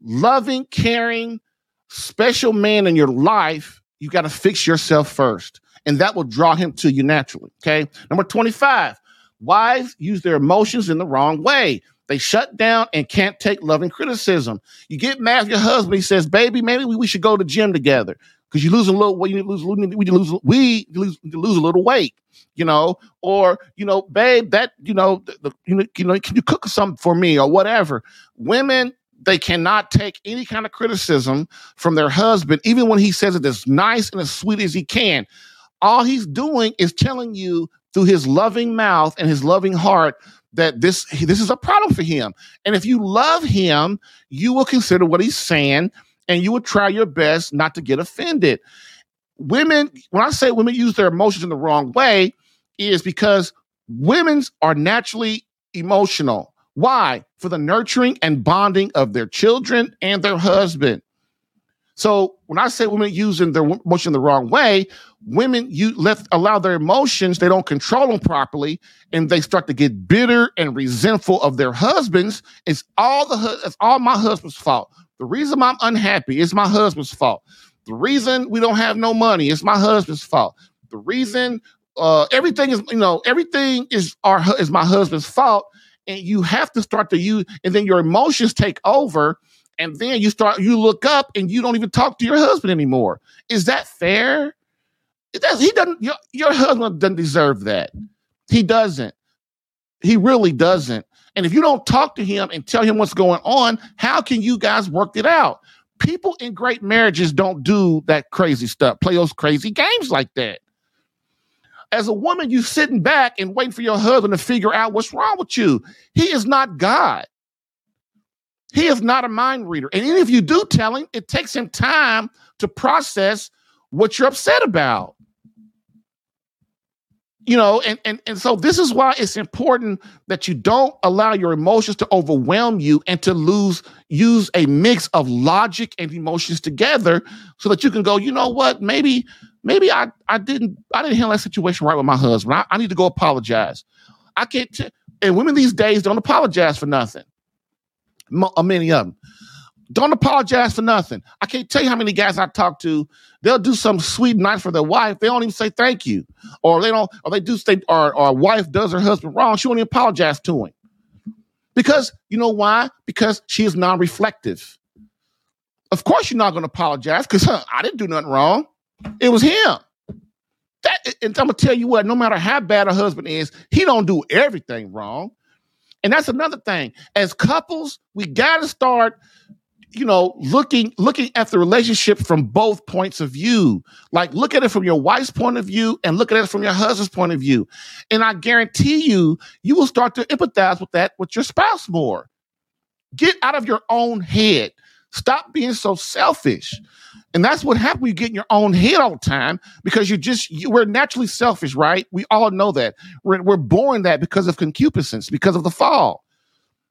loving, caring, special man in your life, you got to fix yourself first. And that will draw him to you naturally. Okay. Number 25, wives use their emotions in the wrong way. They shut down and can't take loving criticism. You get mad at your husband. He says, "Baby, maybe we, we should go to gym together because you lose a little. You lose, we lose, we lose, lose a little weight, you know, or you know, babe, that you know, the, the, you know, you know, can you cook something for me or whatever? Women." They cannot take any kind of criticism from their husband, even when he says it as nice and as sweet as he can. All he's doing is telling you through his loving mouth and his loving heart that this this is a problem for him. And if you love him, you will consider what he's saying and you will try your best not to get offended. Women, when I say women use their emotions in the wrong way, is because women are naturally emotional. Why? For the nurturing and bonding of their children and their husband. So when I say women using their emotion the wrong way, women you let allow their emotions, they don't control them properly, and they start to get bitter and resentful of their husbands. It's all the it's all my husband's fault. The reason I'm unhappy is my husband's fault. The reason we don't have no money is my husband's fault. The reason uh, everything is you know everything is our is my husband's fault, and you have to start to use, and then your emotions take over and then you start you look up and you don't even talk to your husband anymore. Is that fair? He doesn't your, your husband doesn't deserve that. He doesn't. He really doesn't. And if you don't talk to him and tell him what's going on, how can you guys work it out? People in great marriages don't do that crazy stuff, play those crazy games like that. as a woman, you sitting back and waiting for your husband to figure out what's wrong with you. He is not God. He is not a mind reader. And even if you do tell him, it takes him time to process what you're upset about you know and, and and so this is why it's important that you don't allow your emotions to overwhelm you and to lose use a mix of logic and emotions together so that you can go you know what maybe maybe i i didn't i didn't handle that situation right with my husband. I, I need to go apologize. I can't t- and women these days don't apologize for nothing. Mo- uh, many of them don't apologize for nothing. I can't tell you how many guys I talk to. They'll do some sweet night for their wife. They don't even say thank you, or they don't, or they do say, or, or wife does her husband wrong. She won't even apologize to him because you know why? Because she is non-reflective. Of course, you're not going to apologize because huh, I didn't do nothing wrong. It was him. That, and I'm gonna tell you what. No matter how bad a husband is, he don't do everything wrong. And that's another thing. As couples, we got to start you know looking looking at the relationship from both points of view. Like look at it from your wife's point of view and look at it from your husband's point of view. And i guarantee you you will start to empathize with that with your spouse more. Get out of your own head. Stop being so selfish. And that's what happens when you get in your own head all the time because you're just you, we're naturally selfish right? We all know that. We're, we're born that because of concupiscence because of the fall.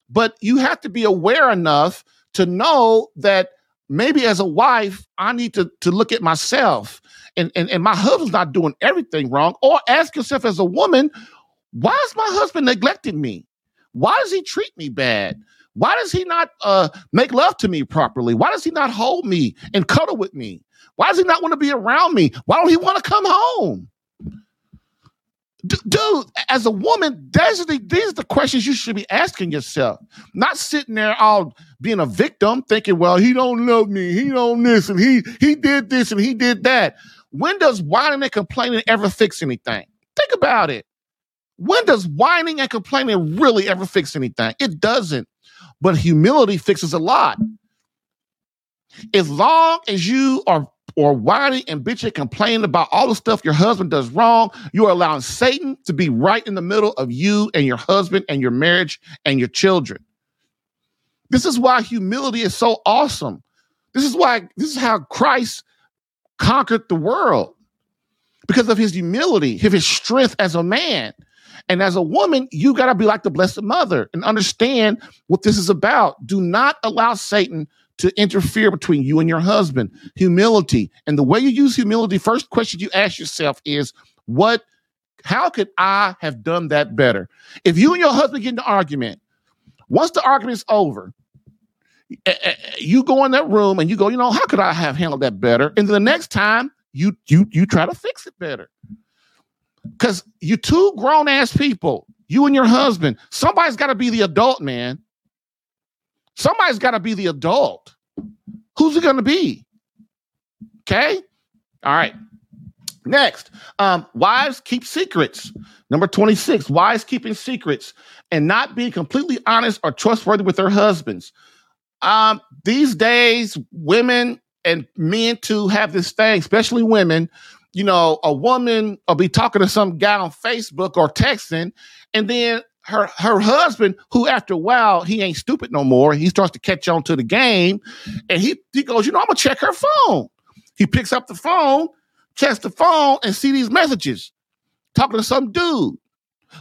But you have to be aware enough to know that maybe as a wife, I need to, to look at myself and, and, and my husband's not doing everything wrong. Or ask yourself as a woman, why is my husband neglecting me? Why does he treat me bad? Why does he not uh, make love to me properly? Why does he not hold me and cuddle with me? Why does he not want to be around me? Why don't he want to come home? D- dude, as a woman, these are, the, these are the questions you should be asking yourself. Not sitting there all being a victim, thinking, "Well, he don't love me, he don't and he he did this and he did that." When does whining and complaining ever fix anything? Think about it. When does whining and complaining really ever fix anything? It doesn't. But humility fixes a lot. As long as you are or whining and bitching, complaining about all the stuff your husband does wrong, you are allowing Satan to be right in the middle of you and your husband and your marriage and your children. This is why humility is so awesome. This is why, this is how Christ conquered the world because of his humility, his strength as a man. And as a woman, you got to be like the Blessed Mother and understand what this is about. Do not allow Satan to interfere between you and your husband. Humility. And the way you use humility, first question you ask yourself is, what, how could I have done that better? If you and your husband get in an argument, once the argument's over, eh, eh, eh, you go in that room and you go, you know, how could I have handled that better? And the next time you you you try to fix it better. Because you two grown ass people, you and your husband, somebody's got to be the adult, man. Somebody's got to be the adult. Who's it going to be? Okay. All right. Next, um, wives keep secrets. Number 26, wives keeping secrets and not being completely honest or trustworthy with their husbands. Um, these days, women and men too have this thing, especially women. You know, a woman will be talking to some guy on Facebook or texting, and then her her husband, who after a while he ain't stupid no more, he starts to catch on to the game, and he he goes, you know, I'm gonna check her phone. He picks up the phone, checks the phone, and see these messages, talking to some dude.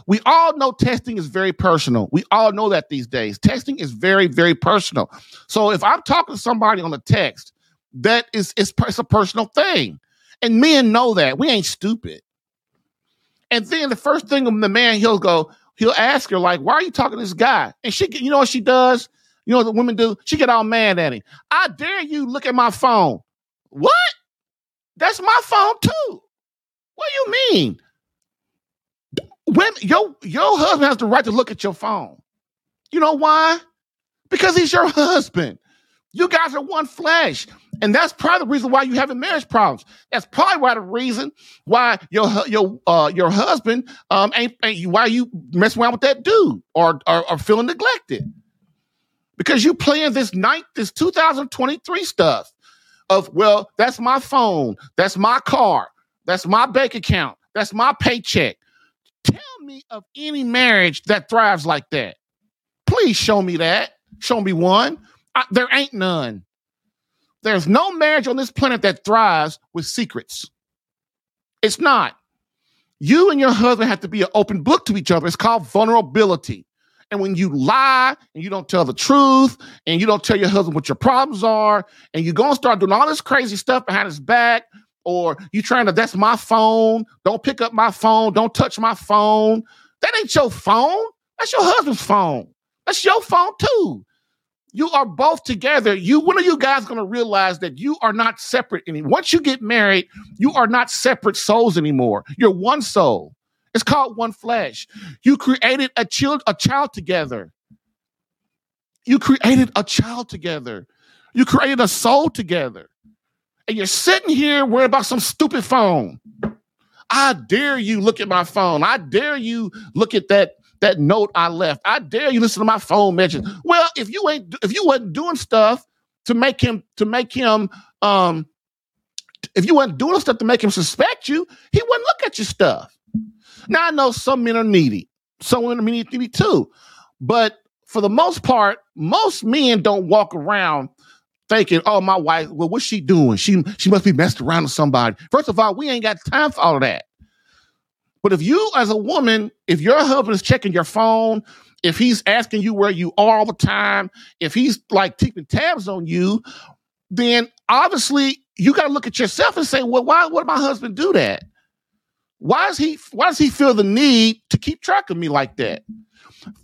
We all know texting is very personal. We all know that these days. Texting is very, very personal. So if I'm talking to somebody on a text, that is it's, it's a personal thing. And men know that. We ain't stupid. And then the first thing the man he'll go, he'll ask her like, "Why are you talking to this guy?" And she, you know what she does? You know what the women do? She get all mad at him. I dare you look at my phone. What? That's my phone too. What do you mean? When your your husband has the right to look at your phone. You know why? Because he's your husband. You guys are one flesh. And that's probably the reason why you having marriage problems. That's probably why the reason why your your uh, your husband um ain't, ain't why you messing around with that dude or, or or feeling neglected. Because you playing this night, this 2023 stuff of well, that's my phone, that's my car, that's my bank account, That's my paycheck. Tell me of any marriage that thrives like that. Please show me that. Show me one. I, there ain't none. There's no marriage on this planet that thrives with secrets. It's not. You and your husband have to be an open book to each other. It's called vulnerability. And when you lie and you don't tell the truth and you don't tell your husband what your problems are, and you're going to start doing all this crazy stuff behind his back, or you trying to, that's my phone. Don't pick up my phone. Don't touch my phone. That ain't your phone. That's your husband's phone. That's your phone too. You are both together. You, when are you guys going to realize that you are not separate anymore? Once you get married, you are not separate souls anymore. You're one soul. It's called one flesh. You created a child, a child together. You created a child together. You created a soul together. And you're sitting here worried about some stupid phone. I dare you look at my phone. I dare you look at that that note I left. I dare you listen to my phone message. Well, if you ain't if you wasn't doing stuff to make him to make him um if you weren't doing stuff to make him suspect you, he wouldn't look at your stuff. Now I know some men are needy, some women are needy too, but for the most part, most men don't walk around thinking, "Oh, my wife, well, what's she doing? She she must be messed around with somebody." First of all, we ain't got time for all of that. But if you, as a woman, if your husband is checking your phone, if he's asking you where you are all the time, if he's like keeping tabs on you, then obviously you got to look at yourself and say, "Well, why would my husband do that?" Why does he why does he feel the need to keep track of me like that?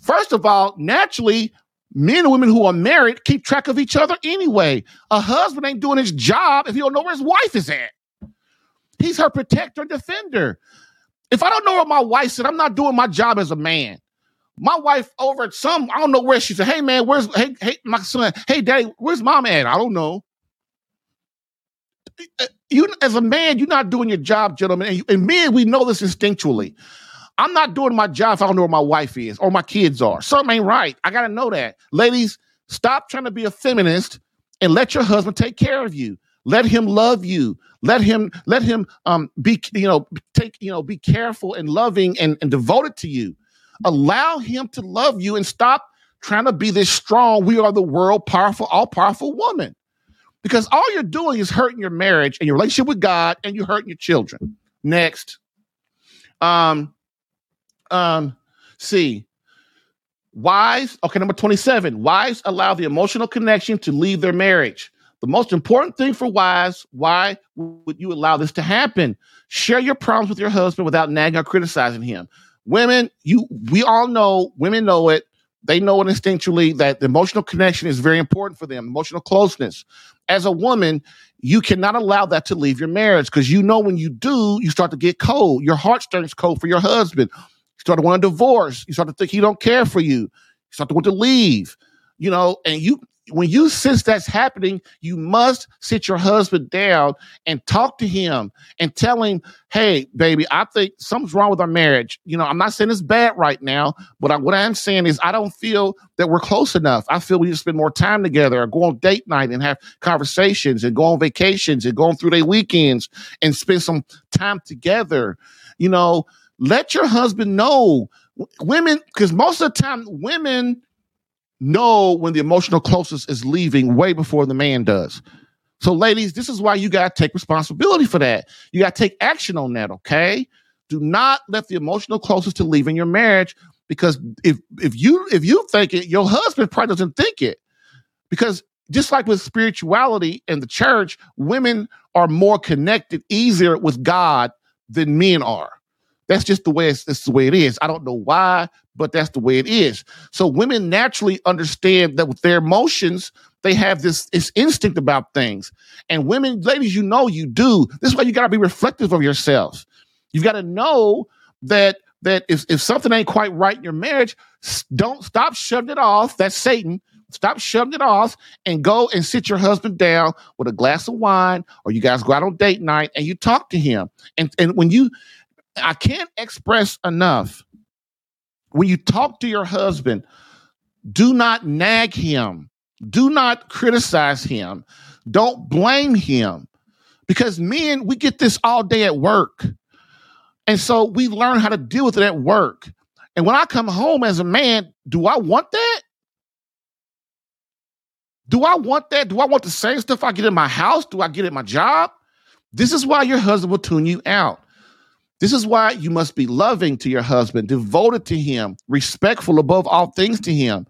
First of all, naturally, men and women who are married keep track of each other anyway. A husband ain't doing his job if he don't know where his wife is at. He's her protector and defender. If I don't know where my wife said, I'm not doing my job as a man. My wife over at some, I don't know where she said, hey man, where's hey, hey, my son, hey daddy, where's mom at? I don't know eh, eh, you as a man, you're not doing your job, gentlemen. And, and men, we know this instinctually. I'm not doing my job if I don't know where my wife is or my kids are. Something ain't right. I gotta know that. Ladies, stop trying to be a feminist and let your husband take care of you. Let him love you. Let him let him um be you know take you know be careful and loving and, and devoted to you. Allow him to love you and stop trying to be this strong. We are the world powerful, all powerful woman because all you're doing is hurting your marriage and your relationship with God, and you're hurting your children. Next, um, um, see, wives. Okay, number twenty-seven. Wives allow the emotional connection to leave their marriage. The most important thing for wives, why would you allow this to happen? Share your problems with your husband without nagging or criticizing him. Women, you we all know, women know it. They know it instinctually that the emotional connection is very important for them, emotional closeness. As a woman, you cannot allow that to leave your marriage because you know when you do, you start to get cold. Your heart turns cold for your husband. You start to want a divorce. You start to think he don't care for you. You start to want to leave. You know, and you when you sense that's happening, you must sit your husband down and talk to him and tell him, "Hey, baby, I think something's wrong with our marriage. You know, I'm not saying it's bad right now, but I, what I'm saying is I don't feel that we're close enough. I feel we need to spend more time together, or go on date night and have conversations, and go on vacations, and go on through their weekends and spend some time together. You know, let your husband know." Women, because most of the time, women know when the emotional closeness is leaving way before the man does. So, ladies, this is why you got to take responsibility for that. You got to take action on that, okay? Do not let the emotional closeness to leaving your marriage because if if you if you think it, your husband probably doesn't think it. Because just like with spirituality and the church, women are more connected, easier with God than men are. That's just the way it's, it's the way it is. I don't know why, but that's the way it is. So women naturally understand that with their emotions, they have this, this instinct about things. And women, ladies, you know you do. This is why you got to be reflective of yourself. You've got to know that that if, if something ain't quite right in your marriage, don't stop shoving it off. That's Satan. Stop shoving it off and go and sit your husband down with a glass of wine, or you guys go out on date night and you talk to him. And and when you I can't express enough. When you talk to your husband, do not nag him. Do not criticize him. Don't blame him. Because men, we get this all day at work. And so we learn how to deal with it at work. And when I come home as a man, do I want that? Do I want that? Do I want the same stuff I get in my house? Do I get at my job? This is why your husband will tune you out. This is why you must be loving to your husband, devoted to him, respectful above all things to him.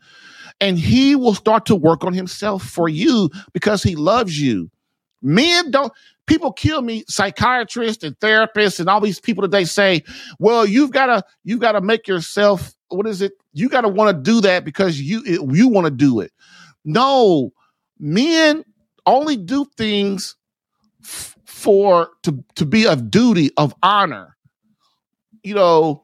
And he will start to work on himself for you because he loves you. Men don't, people kill me, psychiatrists and therapists and all these people they say, well, you've got to, you've got to make yourself, what is it? You got to want to do that because you, you want to do it. No, men only do things for to to be of duty of honor. You know,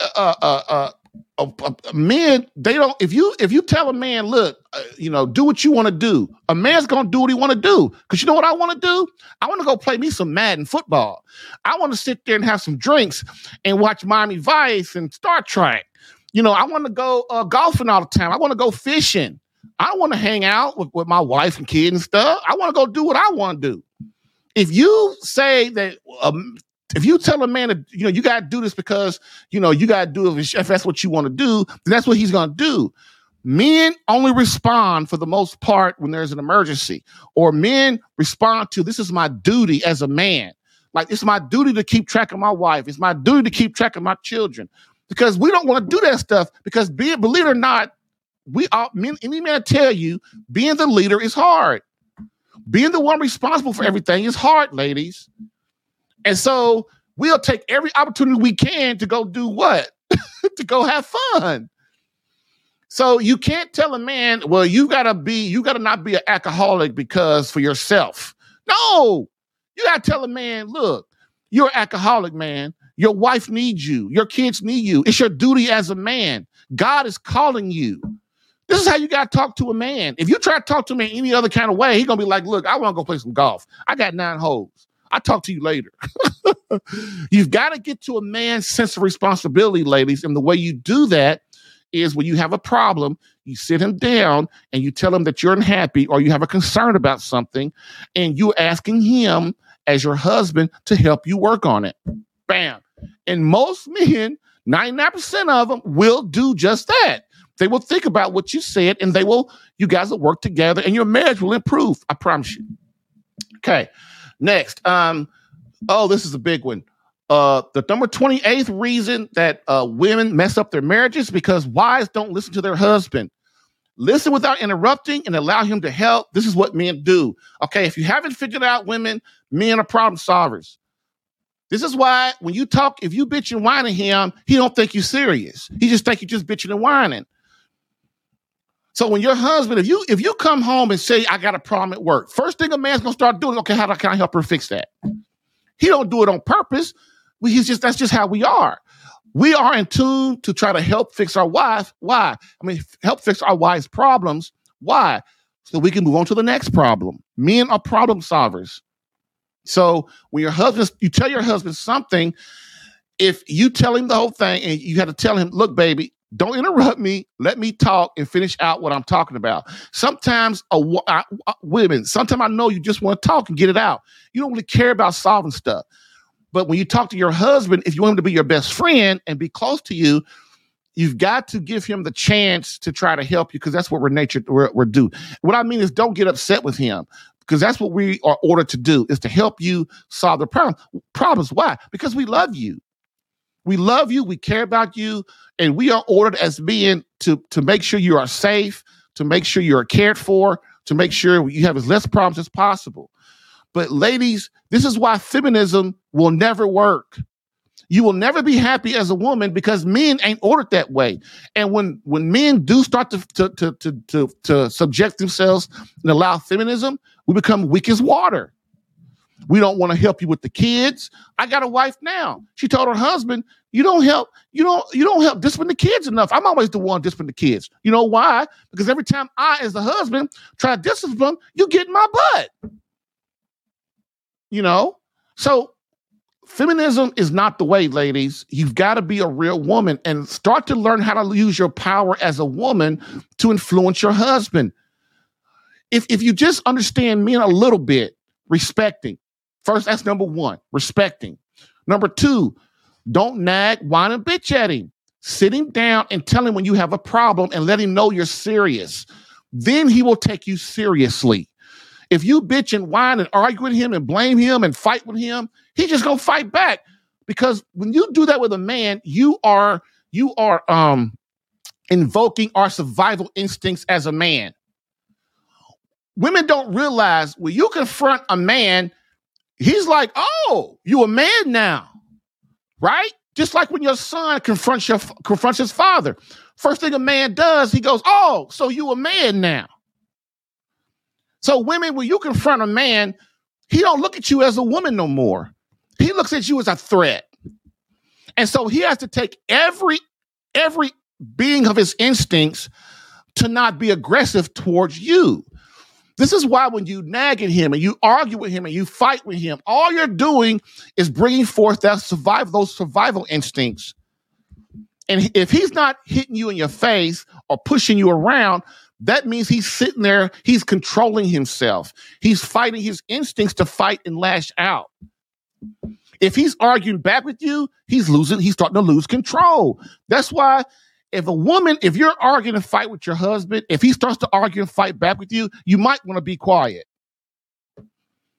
uh, uh, uh, uh, uh men they don't. If you if you tell a man, look, uh, you know, do what you want to do, a man's gonna do what he want to do. Because you know what I want to do? I want to go play me some Madden football. I want to sit there and have some drinks and watch Miami Vice and Star Trek. You know, I want to go uh, golfing all the time. I want to go fishing. I want to hang out with, with my wife and kids and stuff. I want to go do what I want to do. If you say that, um, if you tell a man that you know you got to do this because you know you got to do it if that's what you want to do, then that's what he's going to do. Men only respond for the most part when there's an emergency, or men respond to this is my duty as a man. Like it's my duty to keep track of my wife. It's my duty to keep track of my children because we don't want to do that stuff. Because believe it or not, we all men, any man tell you being the leader is hard. Being the one responsible for everything is hard, ladies. And so we'll take every opportunity we can to go do what? to go have fun. So you can't tell a man, well, you gotta be, you gotta not be an alcoholic because for yourself. No, you gotta tell a man, look, you're an alcoholic, man. Your wife needs you, your kids need you. It's your duty as a man. God is calling you. This is how you got to talk to a man. If you try to talk to me any other kind of way, he's gonna be like, "Look, I want to go play some golf. I got nine holes. I'll talk to you later." You've got to get to a man's sense of responsibility, ladies, and the way you do that is when you have a problem, you sit him down and you tell him that you're unhappy or you have a concern about something, and you're asking him as your husband to help you work on it. Bam. And most men, 99% of them, will do just that. They will think about what you said and they will, you guys will work together and your marriage will improve. I promise you. Okay. Next. Um, oh, this is a big one. Uh, the number 28th reason that uh, women mess up their marriages because wives don't listen to their husband. Listen without interrupting and allow him to help. This is what men do. Okay, if you haven't figured out women, men are problem solvers. This is why when you talk, if you bitch and whine at him, he don't think you serious. He just think you just bitching and whining. So when your husband, if you if you come home and say I got a problem at work, first thing a man's gonna start doing, okay, how can I help her fix that? He don't do it on purpose. We, he's just that's just how we are. We are in tune to try to help fix our wife. Why? I mean, help fix our wife's problems. Why? So we can move on to the next problem. Men are problem solvers. So when your husband, you tell your husband something, if you tell him the whole thing and you have to tell him, look, baby, don't interrupt me. Let me talk and finish out what I'm talking about. Sometimes, women, sometimes I know you just want to talk and get it out. You don't really care about solving stuff. But when you talk to your husband, if you want him to be your best friend and be close to you, you've got to give him the chance to try to help you because that's what we're nature we're, we're do. What I mean is, don't get upset with him because that's what we are ordered to do is to help you solve the problem. Problems. Why? Because we love you. We love you. We care about you. And we are ordered as being to, to make sure you are safe, to make sure you are cared for, to make sure you have as less problems as possible. But ladies, this is why feminism will never work. You will never be happy as a woman because men ain't ordered that way. And when when men do start to to to to to, to subject themselves and allow feminism, we become weak as water. We don't want to help you with the kids. I got a wife now. She told her husband, "You don't help. You don't. You don't help discipline the kids enough. I'm always the one discipline the kids. You know why? Because every time I, as the husband, try to discipline them, you get in my butt. You know. So feminism is not the way, ladies. You've got to be a real woman and start to learn how to use your power as a woman to influence your husband. If if you just understand men a little bit, respecting First, that's number one, respecting. Number two, Don't nag, whine, and bitch at him. Sit him down and tell him when you have a problem and let him know you're serious. Then he will take you seriously. If you bitch and whine and argue with him and blame him and fight with him, he just gonna fight back. Because when you do that with a man, you are you are um invoking our survival instincts as a man. Women don't realize when you confront a man, he's like, "Oh, you a man now." Right? Just like when your son confronts your confronts his father. First thing a man does, he goes, "Oh, so you a man now." So women, when you confront a man, he don't look at you as a woman no more. He looks at you as a threat. And so he has to take every every being of his instincts to not be aggressive towards you. This is why when you nag at him and you argue with him and you fight with him, all you're doing is bringing forth that survival, those survival instincts. And if he's not hitting you in your face or pushing you around, that means he's sitting there, he's controlling himself. He's fighting his instincts to fight and lash out. If he's arguing back with you, he's losing, he's starting to lose control. That's why if a woman, if you're arguing and fight with your husband, if he starts to argue and fight back with you, you might want to be quiet.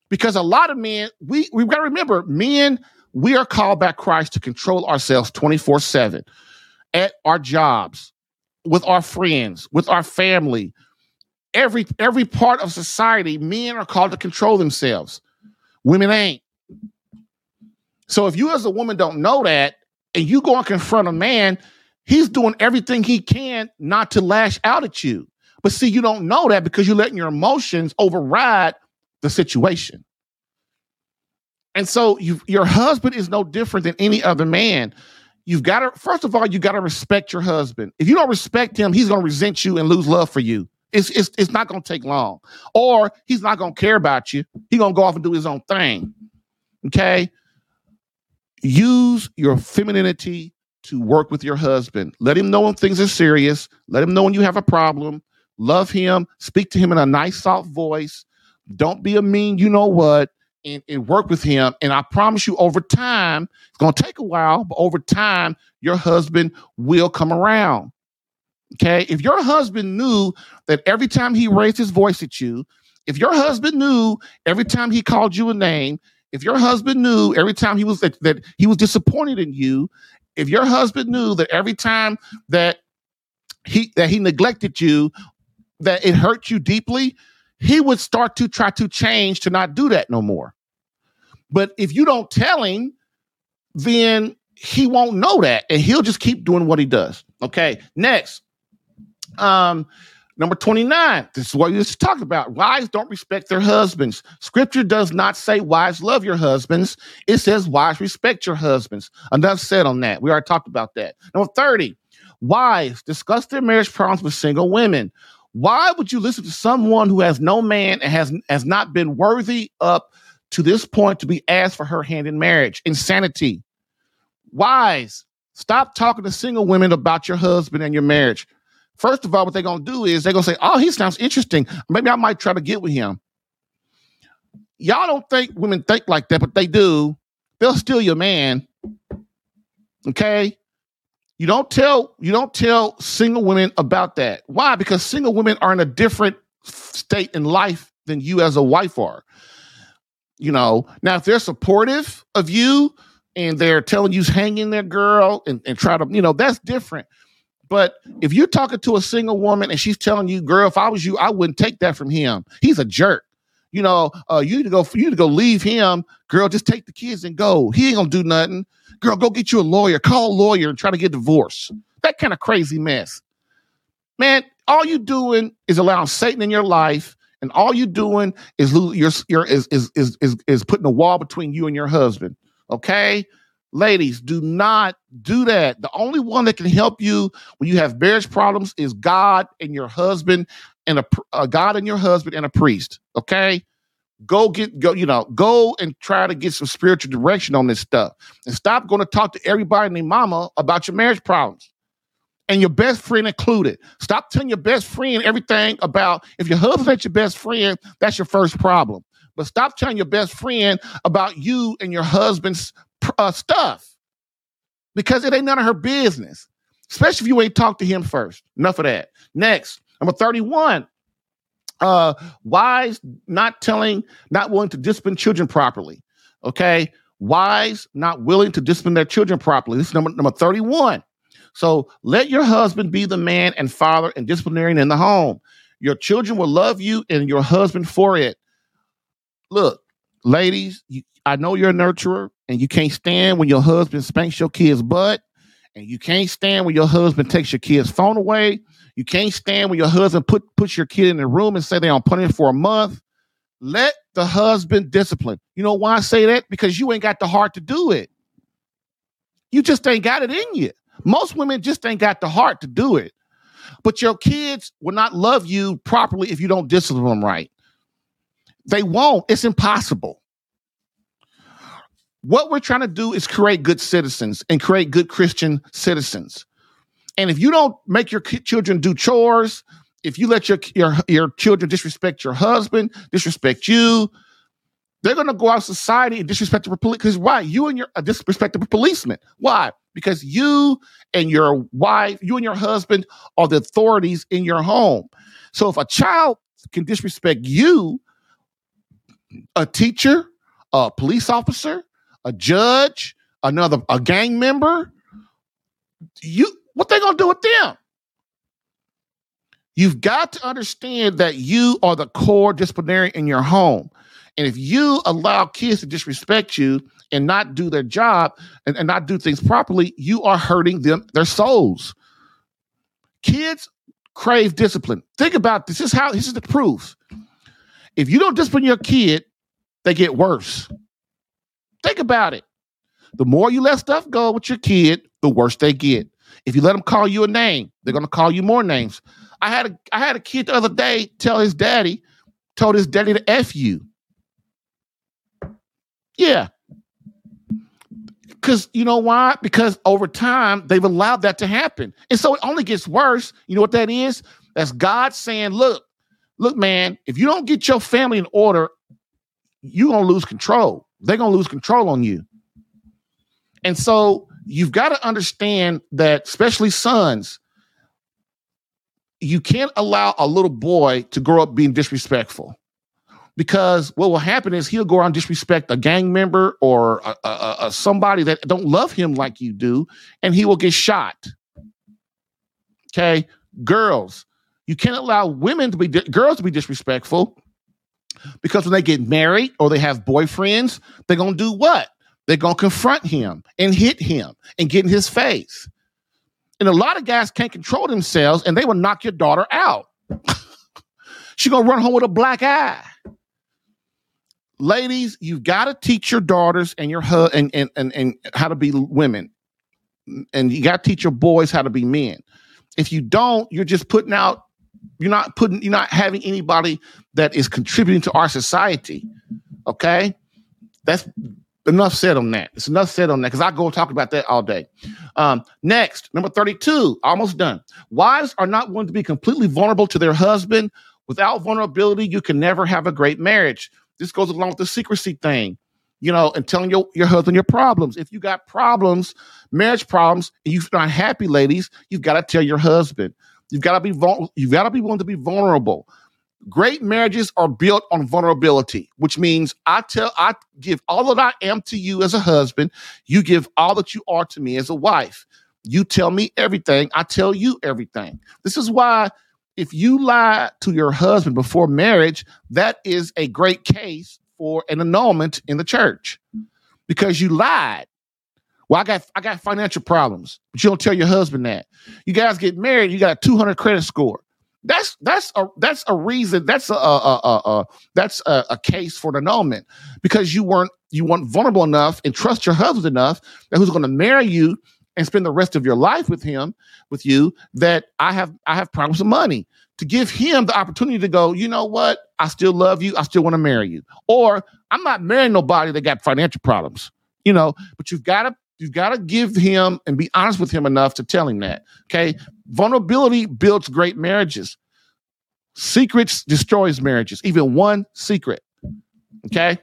Because a lot of men, we we've got to remember, men, we are called by Christ to control ourselves 24-7 at our jobs, with our friends, with our family, every every part of society, men are called to control themselves. Women ain't. So if you as a woman don't know that and you go and confront a man, he's doing everything he can not to lash out at you. But see, you don't know that because you're letting your emotions override the situation. And so you, your husband is no different than any other man. You've got to, first of all, you got to respect your husband. If you don't respect him, he's going to resent you and lose love for you. It's, it's, it's not going to take long. Or he's not going to care about you. He's going to go off and do his own thing. Okay? Use your femininity to work with your husband. Let him know when things are serious. Let him know when you have a problem. Love him. Speak to him in a nice, soft voice. Don't be a mean, you know what and, and work with him. And I promise you, over time, it's going to take a while, but over time, your husband will come around. Okay. If your husband knew that every time he raised his voice at you, if your husband knew every time he called you a name, if your husband knew every time he was that, that he was disappointed in you, if your husband knew that every time that he that he neglected you, that it hurt you deeply, he would start to try to change to not do that no more. But if you don't tell him, then he won't know that and he'll just keep doing what he does. Okay. Next. Um, number 29. This is what you just talked about. Wives don't respect their husbands. Scripture does not say wives love your husbands. It says wives respect your husbands. Enough said on that. We already talked about that. Number 30. Wives discuss their marriage problems with single women. Why would you listen to someone who has no man and has has not been worthy up to this point to be asked for her hand in marriage? Insanity. Wives, stop talking to single women about your husband and your marriage. First of all, what they're gonna do is they're gonna say, "Oh, he sounds interesting. Maybe I might try to get with him." Y'all don't think women think like that, but they do. They'll steal your man. Okay, you don't tell you don't tell single women about that. Why? Because single women are in a different state in life than you as a wife are. You know, now if they're supportive of you and they're telling you hang in there, girl, and, and try to, you know, that's different. But if you're talking to a single woman and she's telling you, girl, if I was you, I wouldn't take that from him. He's a jerk. You know, uh, you need to go, you need to go leave him. Girl, just take the kids and go. He ain't gonna do nothing. Girl, go get you a lawyer. Call a lawyer and try to get divorced. That kind of crazy mess. Man, all you doing is allowing Satan in your life, and all you doing is you're, you're is, is is is is putting a wall between you and your husband. Okay, ladies, do not do that. The only one that can help you when you have marriage problems is God and your husband, and a, a uh, God and your husband and a priest. Okay, Go get go, you know, go and try to get some spiritual direction on this stuff. And stop going to talk to everybody and their mama about your marriage problems. And your best friend included. Stop telling your best friend everything about if your husband's not your best friend, that's your first problem. But stop telling your best friend about you and your husband's uh, stuff. because it ain't none of her business, especially if you ain't talked to him first. Enough of that. Next, number 31. Uh, wise not telling, not willing to discipline children properly. Okay. Wise not willing to discipline their children properly. This is number, number 31. So let your husband be the man and father and disciplinarian in the home. Your children will love you and your husband for it. Look, ladies, you, I know you're a nurturer and you can't stand when your husband spanks your kid's butt and you can't stand when your husband takes your kid's phone away. You can't stand when your husband put puts your kid in the room and say they're on punishment for a month. Let the husband discipline. You know why I say that? Because you ain't got the heart to do it. You just ain't got it in you. Most women just ain't got the heart to do it. But your kids will not love you properly if you don't discipline them right. They won't. It's impossible. What we're trying to do is create good citizens and create good Christian citizens. And if you don't make your children do chores, if you let your your, your children disrespect your husband, disrespect you, they're going to go out society and disrespect the police. Because why? You and your uh, disrespect the policeman. Why? Because you and your wife, you and your husband are the authorities in your home. So if a child can disrespect you, a teacher, a police officer, a judge, another a gang member, you what they gonna do with them? You've got to understand that you are the core disciplinarian in your home. And if you allow kids to disrespect you and not do their job and, and not do things properly, you are hurting them, their souls. Kids crave discipline. Think about this. this is how this is the proof. If you don't discipline your kid, they get worse. Think about it. The more you let stuff go with your kid, the worse they get. If you let them call you a name, they're going to call you more names. I had a I had a kid the other day tell his daddy, told his daddy to f you. Yeah. Because you know why? Because over time they've allowed that to happen. And so it only gets worse. You know what that is? That's God saying, look, look, man, if you don't get your family in order, you're gonna lose control. They're gonna lose control on you. And so you've got to understand that, especially sons, you can't allow a little boy to grow up being disrespectful because what will happen is he'll go around disrespect a gang member or a, a, a somebody that don't love him like you do, and he will get shot. Okay, girls, you can't allow women to be di- girls to be disrespectful because when they get married or they have boyfriends, they're gonna do what? They're gonna confront him and hit him and get in his face. And a lot of guys can't control themselves, and they will knock your daughter out. She's gonna run home with a black eye ladies, you've got to teach your daughters and your hu- and, and and and how to be women, and you got to teach your boys how to be men. If you don't, you're just putting out. You're not putting. You're not having anybody that is contributing to our society. Okay, that's enough said on that. It's enough said on that because I go talk about that all day. Um, next, number 32, almost done. Wives are not willing to be completely vulnerable to their husband. Without vulnerability, you can never have a great marriage. This goes along with the secrecy thing, you know, and telling your, your husband your problems. If you got problems, marriage problems, and you're not happy, ladies, you've got to tell your husband. You've got to be vul- you've got to be willing to be vulnerable. Great marriages are built on vulnerability, which means I tell I give all that I am to you as a husband, you give all that you are to me as a wife. You tell me everything, I tell you everything. This is why if you lie to your husband before marriage, that is a great case for an annulment in the church because you lied. Well, I got I got financial problems, but you don't tell your husband that. You guys get married, you got a 200 credit score. That's that's a that's a reason. That's a, a, a, a that's a, a, case for an annulment because you weren't you weren't vulnerable enough and trust your husband enough that who's going to marry you and spend the rest of your life with him with you that i have i have problems with money to give him the opportunity to go you know what i still love you i still want to marry you or i'm not marrying nobody that got financial problems you know but you've got to you've got to give him and be honest with him enough to tell him that okay? Vulnerability builds great marriages. Secrets destroys marriages. Even one secret okay?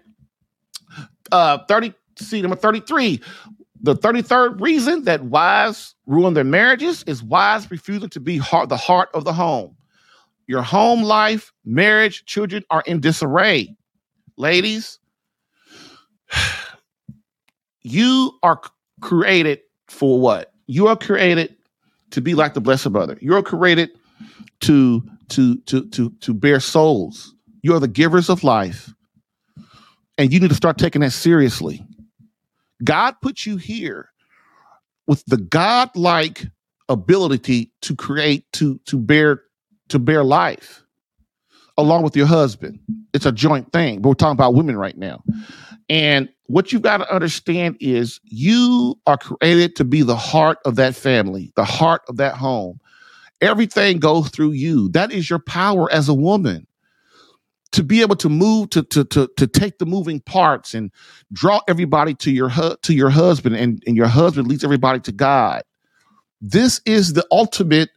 Uh 30 see number 33 The 33rd reason that wives ruin their marriages is wives refusing to be heart, the heart of the home. Your home life, marriage, children are in disarray. Ladies, you are created for what? You are created to be like the blessed mother. You're created to to to to to bear souls. You are the givers of life. And you need to start taking that seriously. God put you here with the God-like ability to create, to to bear, to bear life along with your husband. It's a joint thing, but we're talking about women right now. And what you've got to understand is you are created to be the heart of that family, the heart of that home. Everything goes through you. That is your power as a woman to be able to move to to to to take the moving parts and draw everybody to your hu- to your husband and, and your husband leads everybody to God. This is the ultimate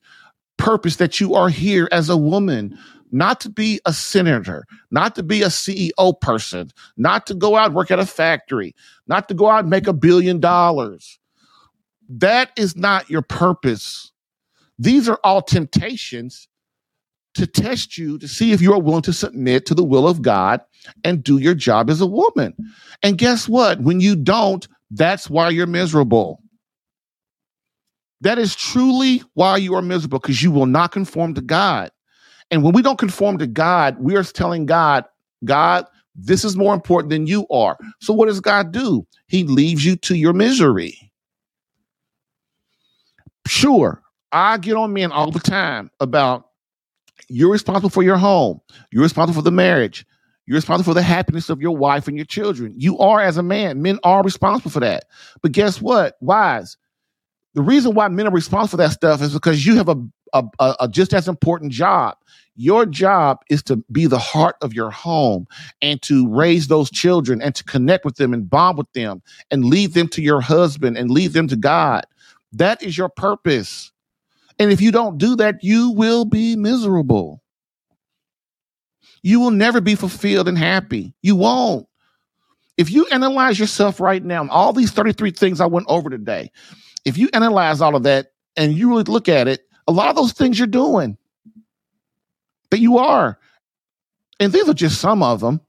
purpose that you are here as a woman, not to be a senator, not to be a CEO person, not to go out work at a factory, not to go out and make a billion dollars. That is not your purpose. These are all temptations to test you to see if you are willing to submit to the will of God and do your job as a woman. And guess what? When you don't, that's why you're miserable. That is truly why you are miserable because you will not conform to God. And when we don't conform to God, we are telling God, God, this is more important than you are. So what does God do? He leaves you to your misery. Sure, I get on men all the time about you're responsible for your home. You're responsible for the marriage. You're responsible for the happiness of your wife and your children. You are as a man. Men are responsible for that. But guess what? Wives, the reason why men are responsible for that stuff is because you have a, a, a, a just as important job. Your job is to be the heart of your home and to raise those children and to connect with them and bond with them and lead them to your husband and lead them to God. That is your purpose. And if you don't do that, you will be miserable. You will never be fulfilled and happy. You won't. If you analyze yourself right now, all these 33 things I went over today, if you analyze all of that and you really look at it, a lot of those things you're doing that you are. And these are just some of them.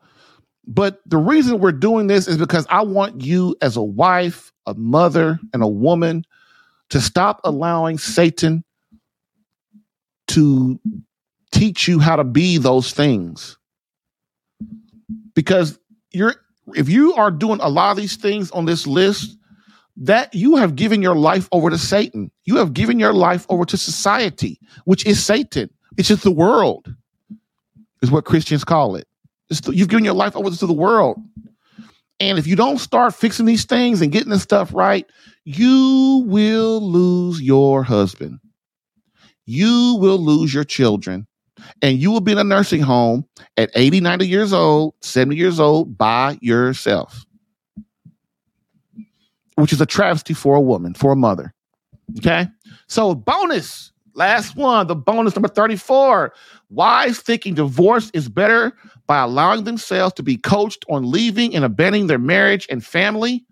But the reason we're doing this is because I want you, as a wife, a mother, and a woman, to stop allowing Satan to teach you how to be those things. Because you're if you are doing a lot of these things on this list, that you have given your life over to Satan. You have given your life over to society, which is Satan. It's just the world, is what Christians call it. The, you've given your life over to the world. And if you don't start fixing these things and getting this stuff right, you will lose your husband you will lose your children and you will be in a nursing home at 80, 90 years old, 70 years old by yourself, which is a travesty for a woman, for a mother. Okay. So, bonus, last one, the bonus number 34. Wives thinking divorce is better by allowing themselves to be coached on leaving and abandoning their marriage and family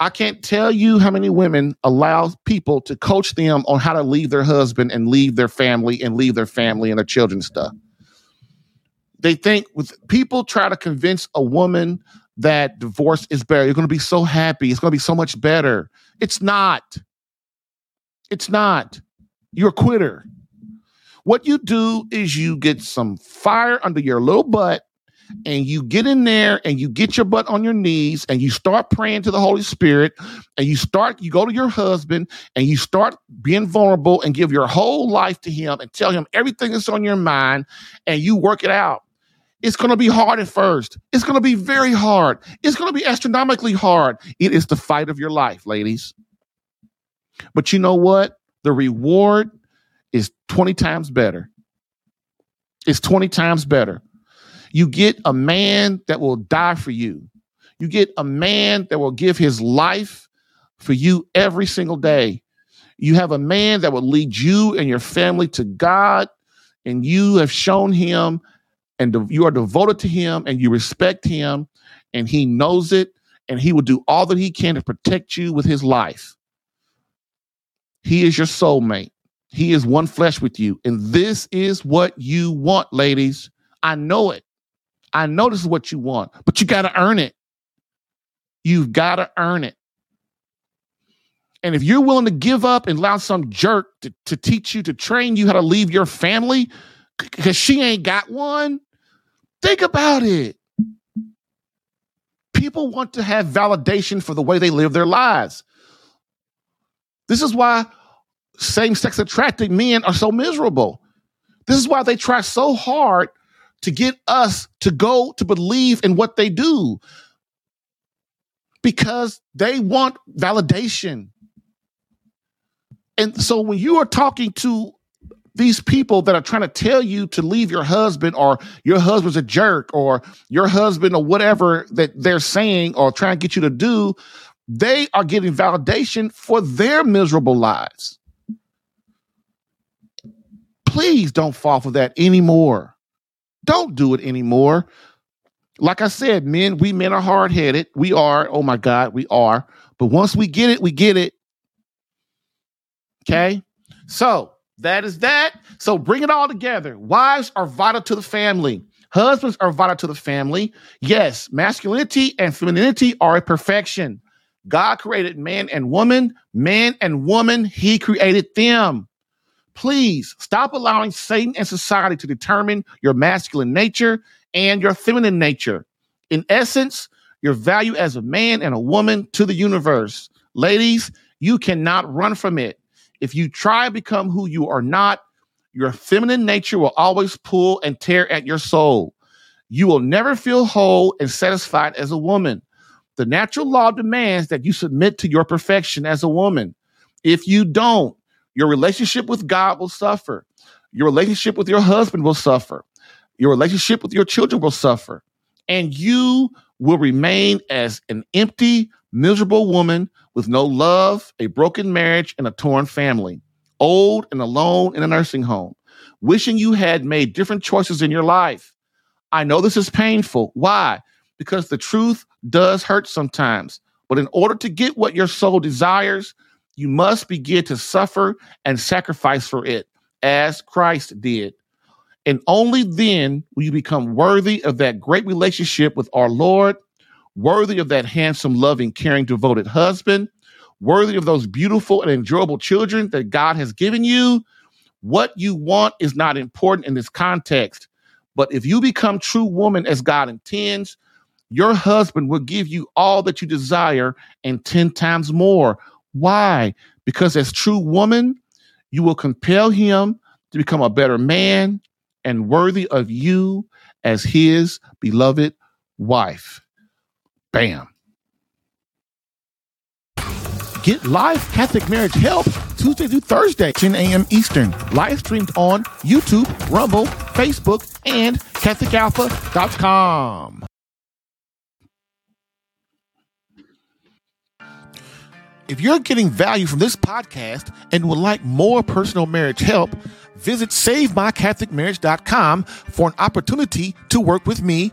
I can't tell you how many women allow people to coach them on how to leave their husband and leave their family and leave their family and their children stuff. They think with people try to convince a woman that divorce is better. You're going to be so happy. It's going to be so much better. It's not. It's not. You're a quitter. What you do is you get some fire under your little butt and you get in there and you get your butt on your knees and you start praying to the Holy Spirit and you start, you go to your husband and you start being vulnerable and give your whole life to him and tell him everything that's on your mind and you work it out. It's going to be hard at first. It's going to be very hard. It's going to be astronomically hard. It is the fight of your life, ladies. But you know what? The reward is 20 times better. It's 20 times better. You get a man that will die for you. You get a man that will give his life for you every single day. You have a man that will lead you and your family to God, and you have shown him, and you are devoted to him, and you respect him, and he knows it, and he will do all that he can to protect you with his life. He is your soulmate. He is one flesh with you. And this is what you want, ladies. I know it. I know this is what you want, but you got to earn it. You've got to earn it. And if you're willing to give up and allow some jerk to, to teach you, to train you how to leave your family because she ain't got one, think about it. People want to have validation for the way they live their lives. This is why same sex attracted men are so miserable. This is why they try so hard to get us to go to believe in what they do because they want validation. And so when you are talking to these people that are trying to tell you to leave your husband or your husband's a jerk or your husband or whatever that they're saying or trying to get you to do, they are getting validation for their miserable lives. Please don't fall for that anymore. Don't do it anymore. Like I said, men, we men are hard headed. We are. Oh my God, we are. But once we get it, we get it. Okay. So that is that. So bring it all together. Wives are vital to the family. Husbands are vital to the family. Yes, masculinity and femininity are a perfection. God created man and woman. Man and woman, he created them. Please stop allowing Satan and society to determine your masculine nature and your feminine nature. In essence, your value as a man and a woman to the universe. Ladies, you cannot run from it. If you try to become who you are not, your feminine nature will always pull and tear at your soul. You will never feel whole and satisfied as a woman. The natural law demands that you submit to your perfection as a woman. If you don't, your relationship with God will suffer. Your relationship with your husband will suffer. Your relationship with your children will suffer. And you will remain as an empty, miserable woman with no love, a broken marriage, and a torn family, old and alone in a nursing home, wishing you had made different choices in your life. I know this is painful. Why? Because the truth does hurt sometimes. But in order to get what your soul desires, you must begin to suffer and sacrifice for it as Christ did. And only then will you become worthy of that great relationship with our Lord, worthy of that handsome, loving, caring, devoted husband, worthy of those beautiful and enjoyable children that God has given you. What you want is not important in this context. But if you become true woman as God intends, your husband will give you all that you desire and 10 times more. Why? Because as true woman, you will compel him to become a better man and worthy of you as his beloved wife. Bam. Get live Catholic marriage help Tuesday through Thursday, 10 a.m. Eastern. Live streamed on YouTube, Rumble, Facebook, and CatholicAlpha.com. If you're getting value from this podcast and would like more personal marriage help, visit SaveMyCatholicMarriage.com for an opportunity to work with me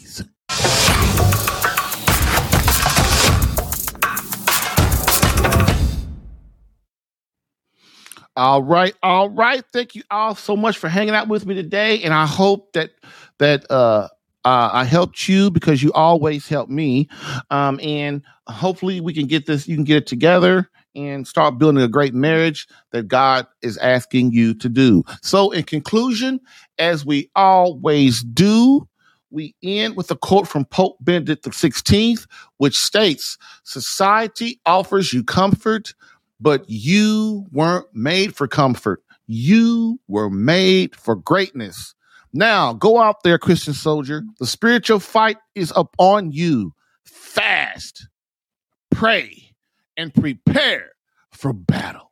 All right, all right. Thank you all so much for hanging out with me today, and I hope that that uh, Uh, I helped you because you always help me. Um, and hopefully we can get this, you can get it together and start building a great marriage that God is asking you to do. So, in conclusion, as we always do, we end with a quote from Pope Benedict XVI, which states Society offers you comfort, but you weren't made for comfort. You were made for greatness. Now, go out there, Christian soldier. The spiritual fight is upon you. Fast, pray, and prepare for battle.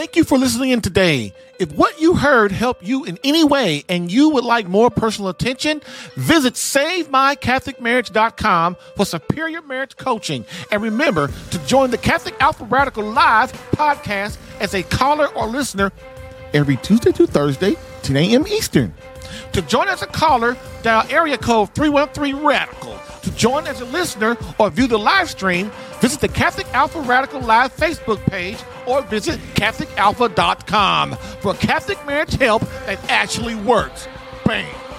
Thank you for listening in today. If what you heard helped you in any way and you would like more personal attention, visit SaveMyCatholicMarriage.com for superior marriage coaching. And remember to join the Catholic Alpha Radical Live podcast as a caller or listener every Tuesday through Thursday, 10 a.m. Eastern. To join as a caller, dial area code 313 Radical. To join as a listener or view the live stream, visit the Catholic Alpha Radical Live Facebook page or visit CatholicAlpha.com for Catholic marriage help that actually works. Bam!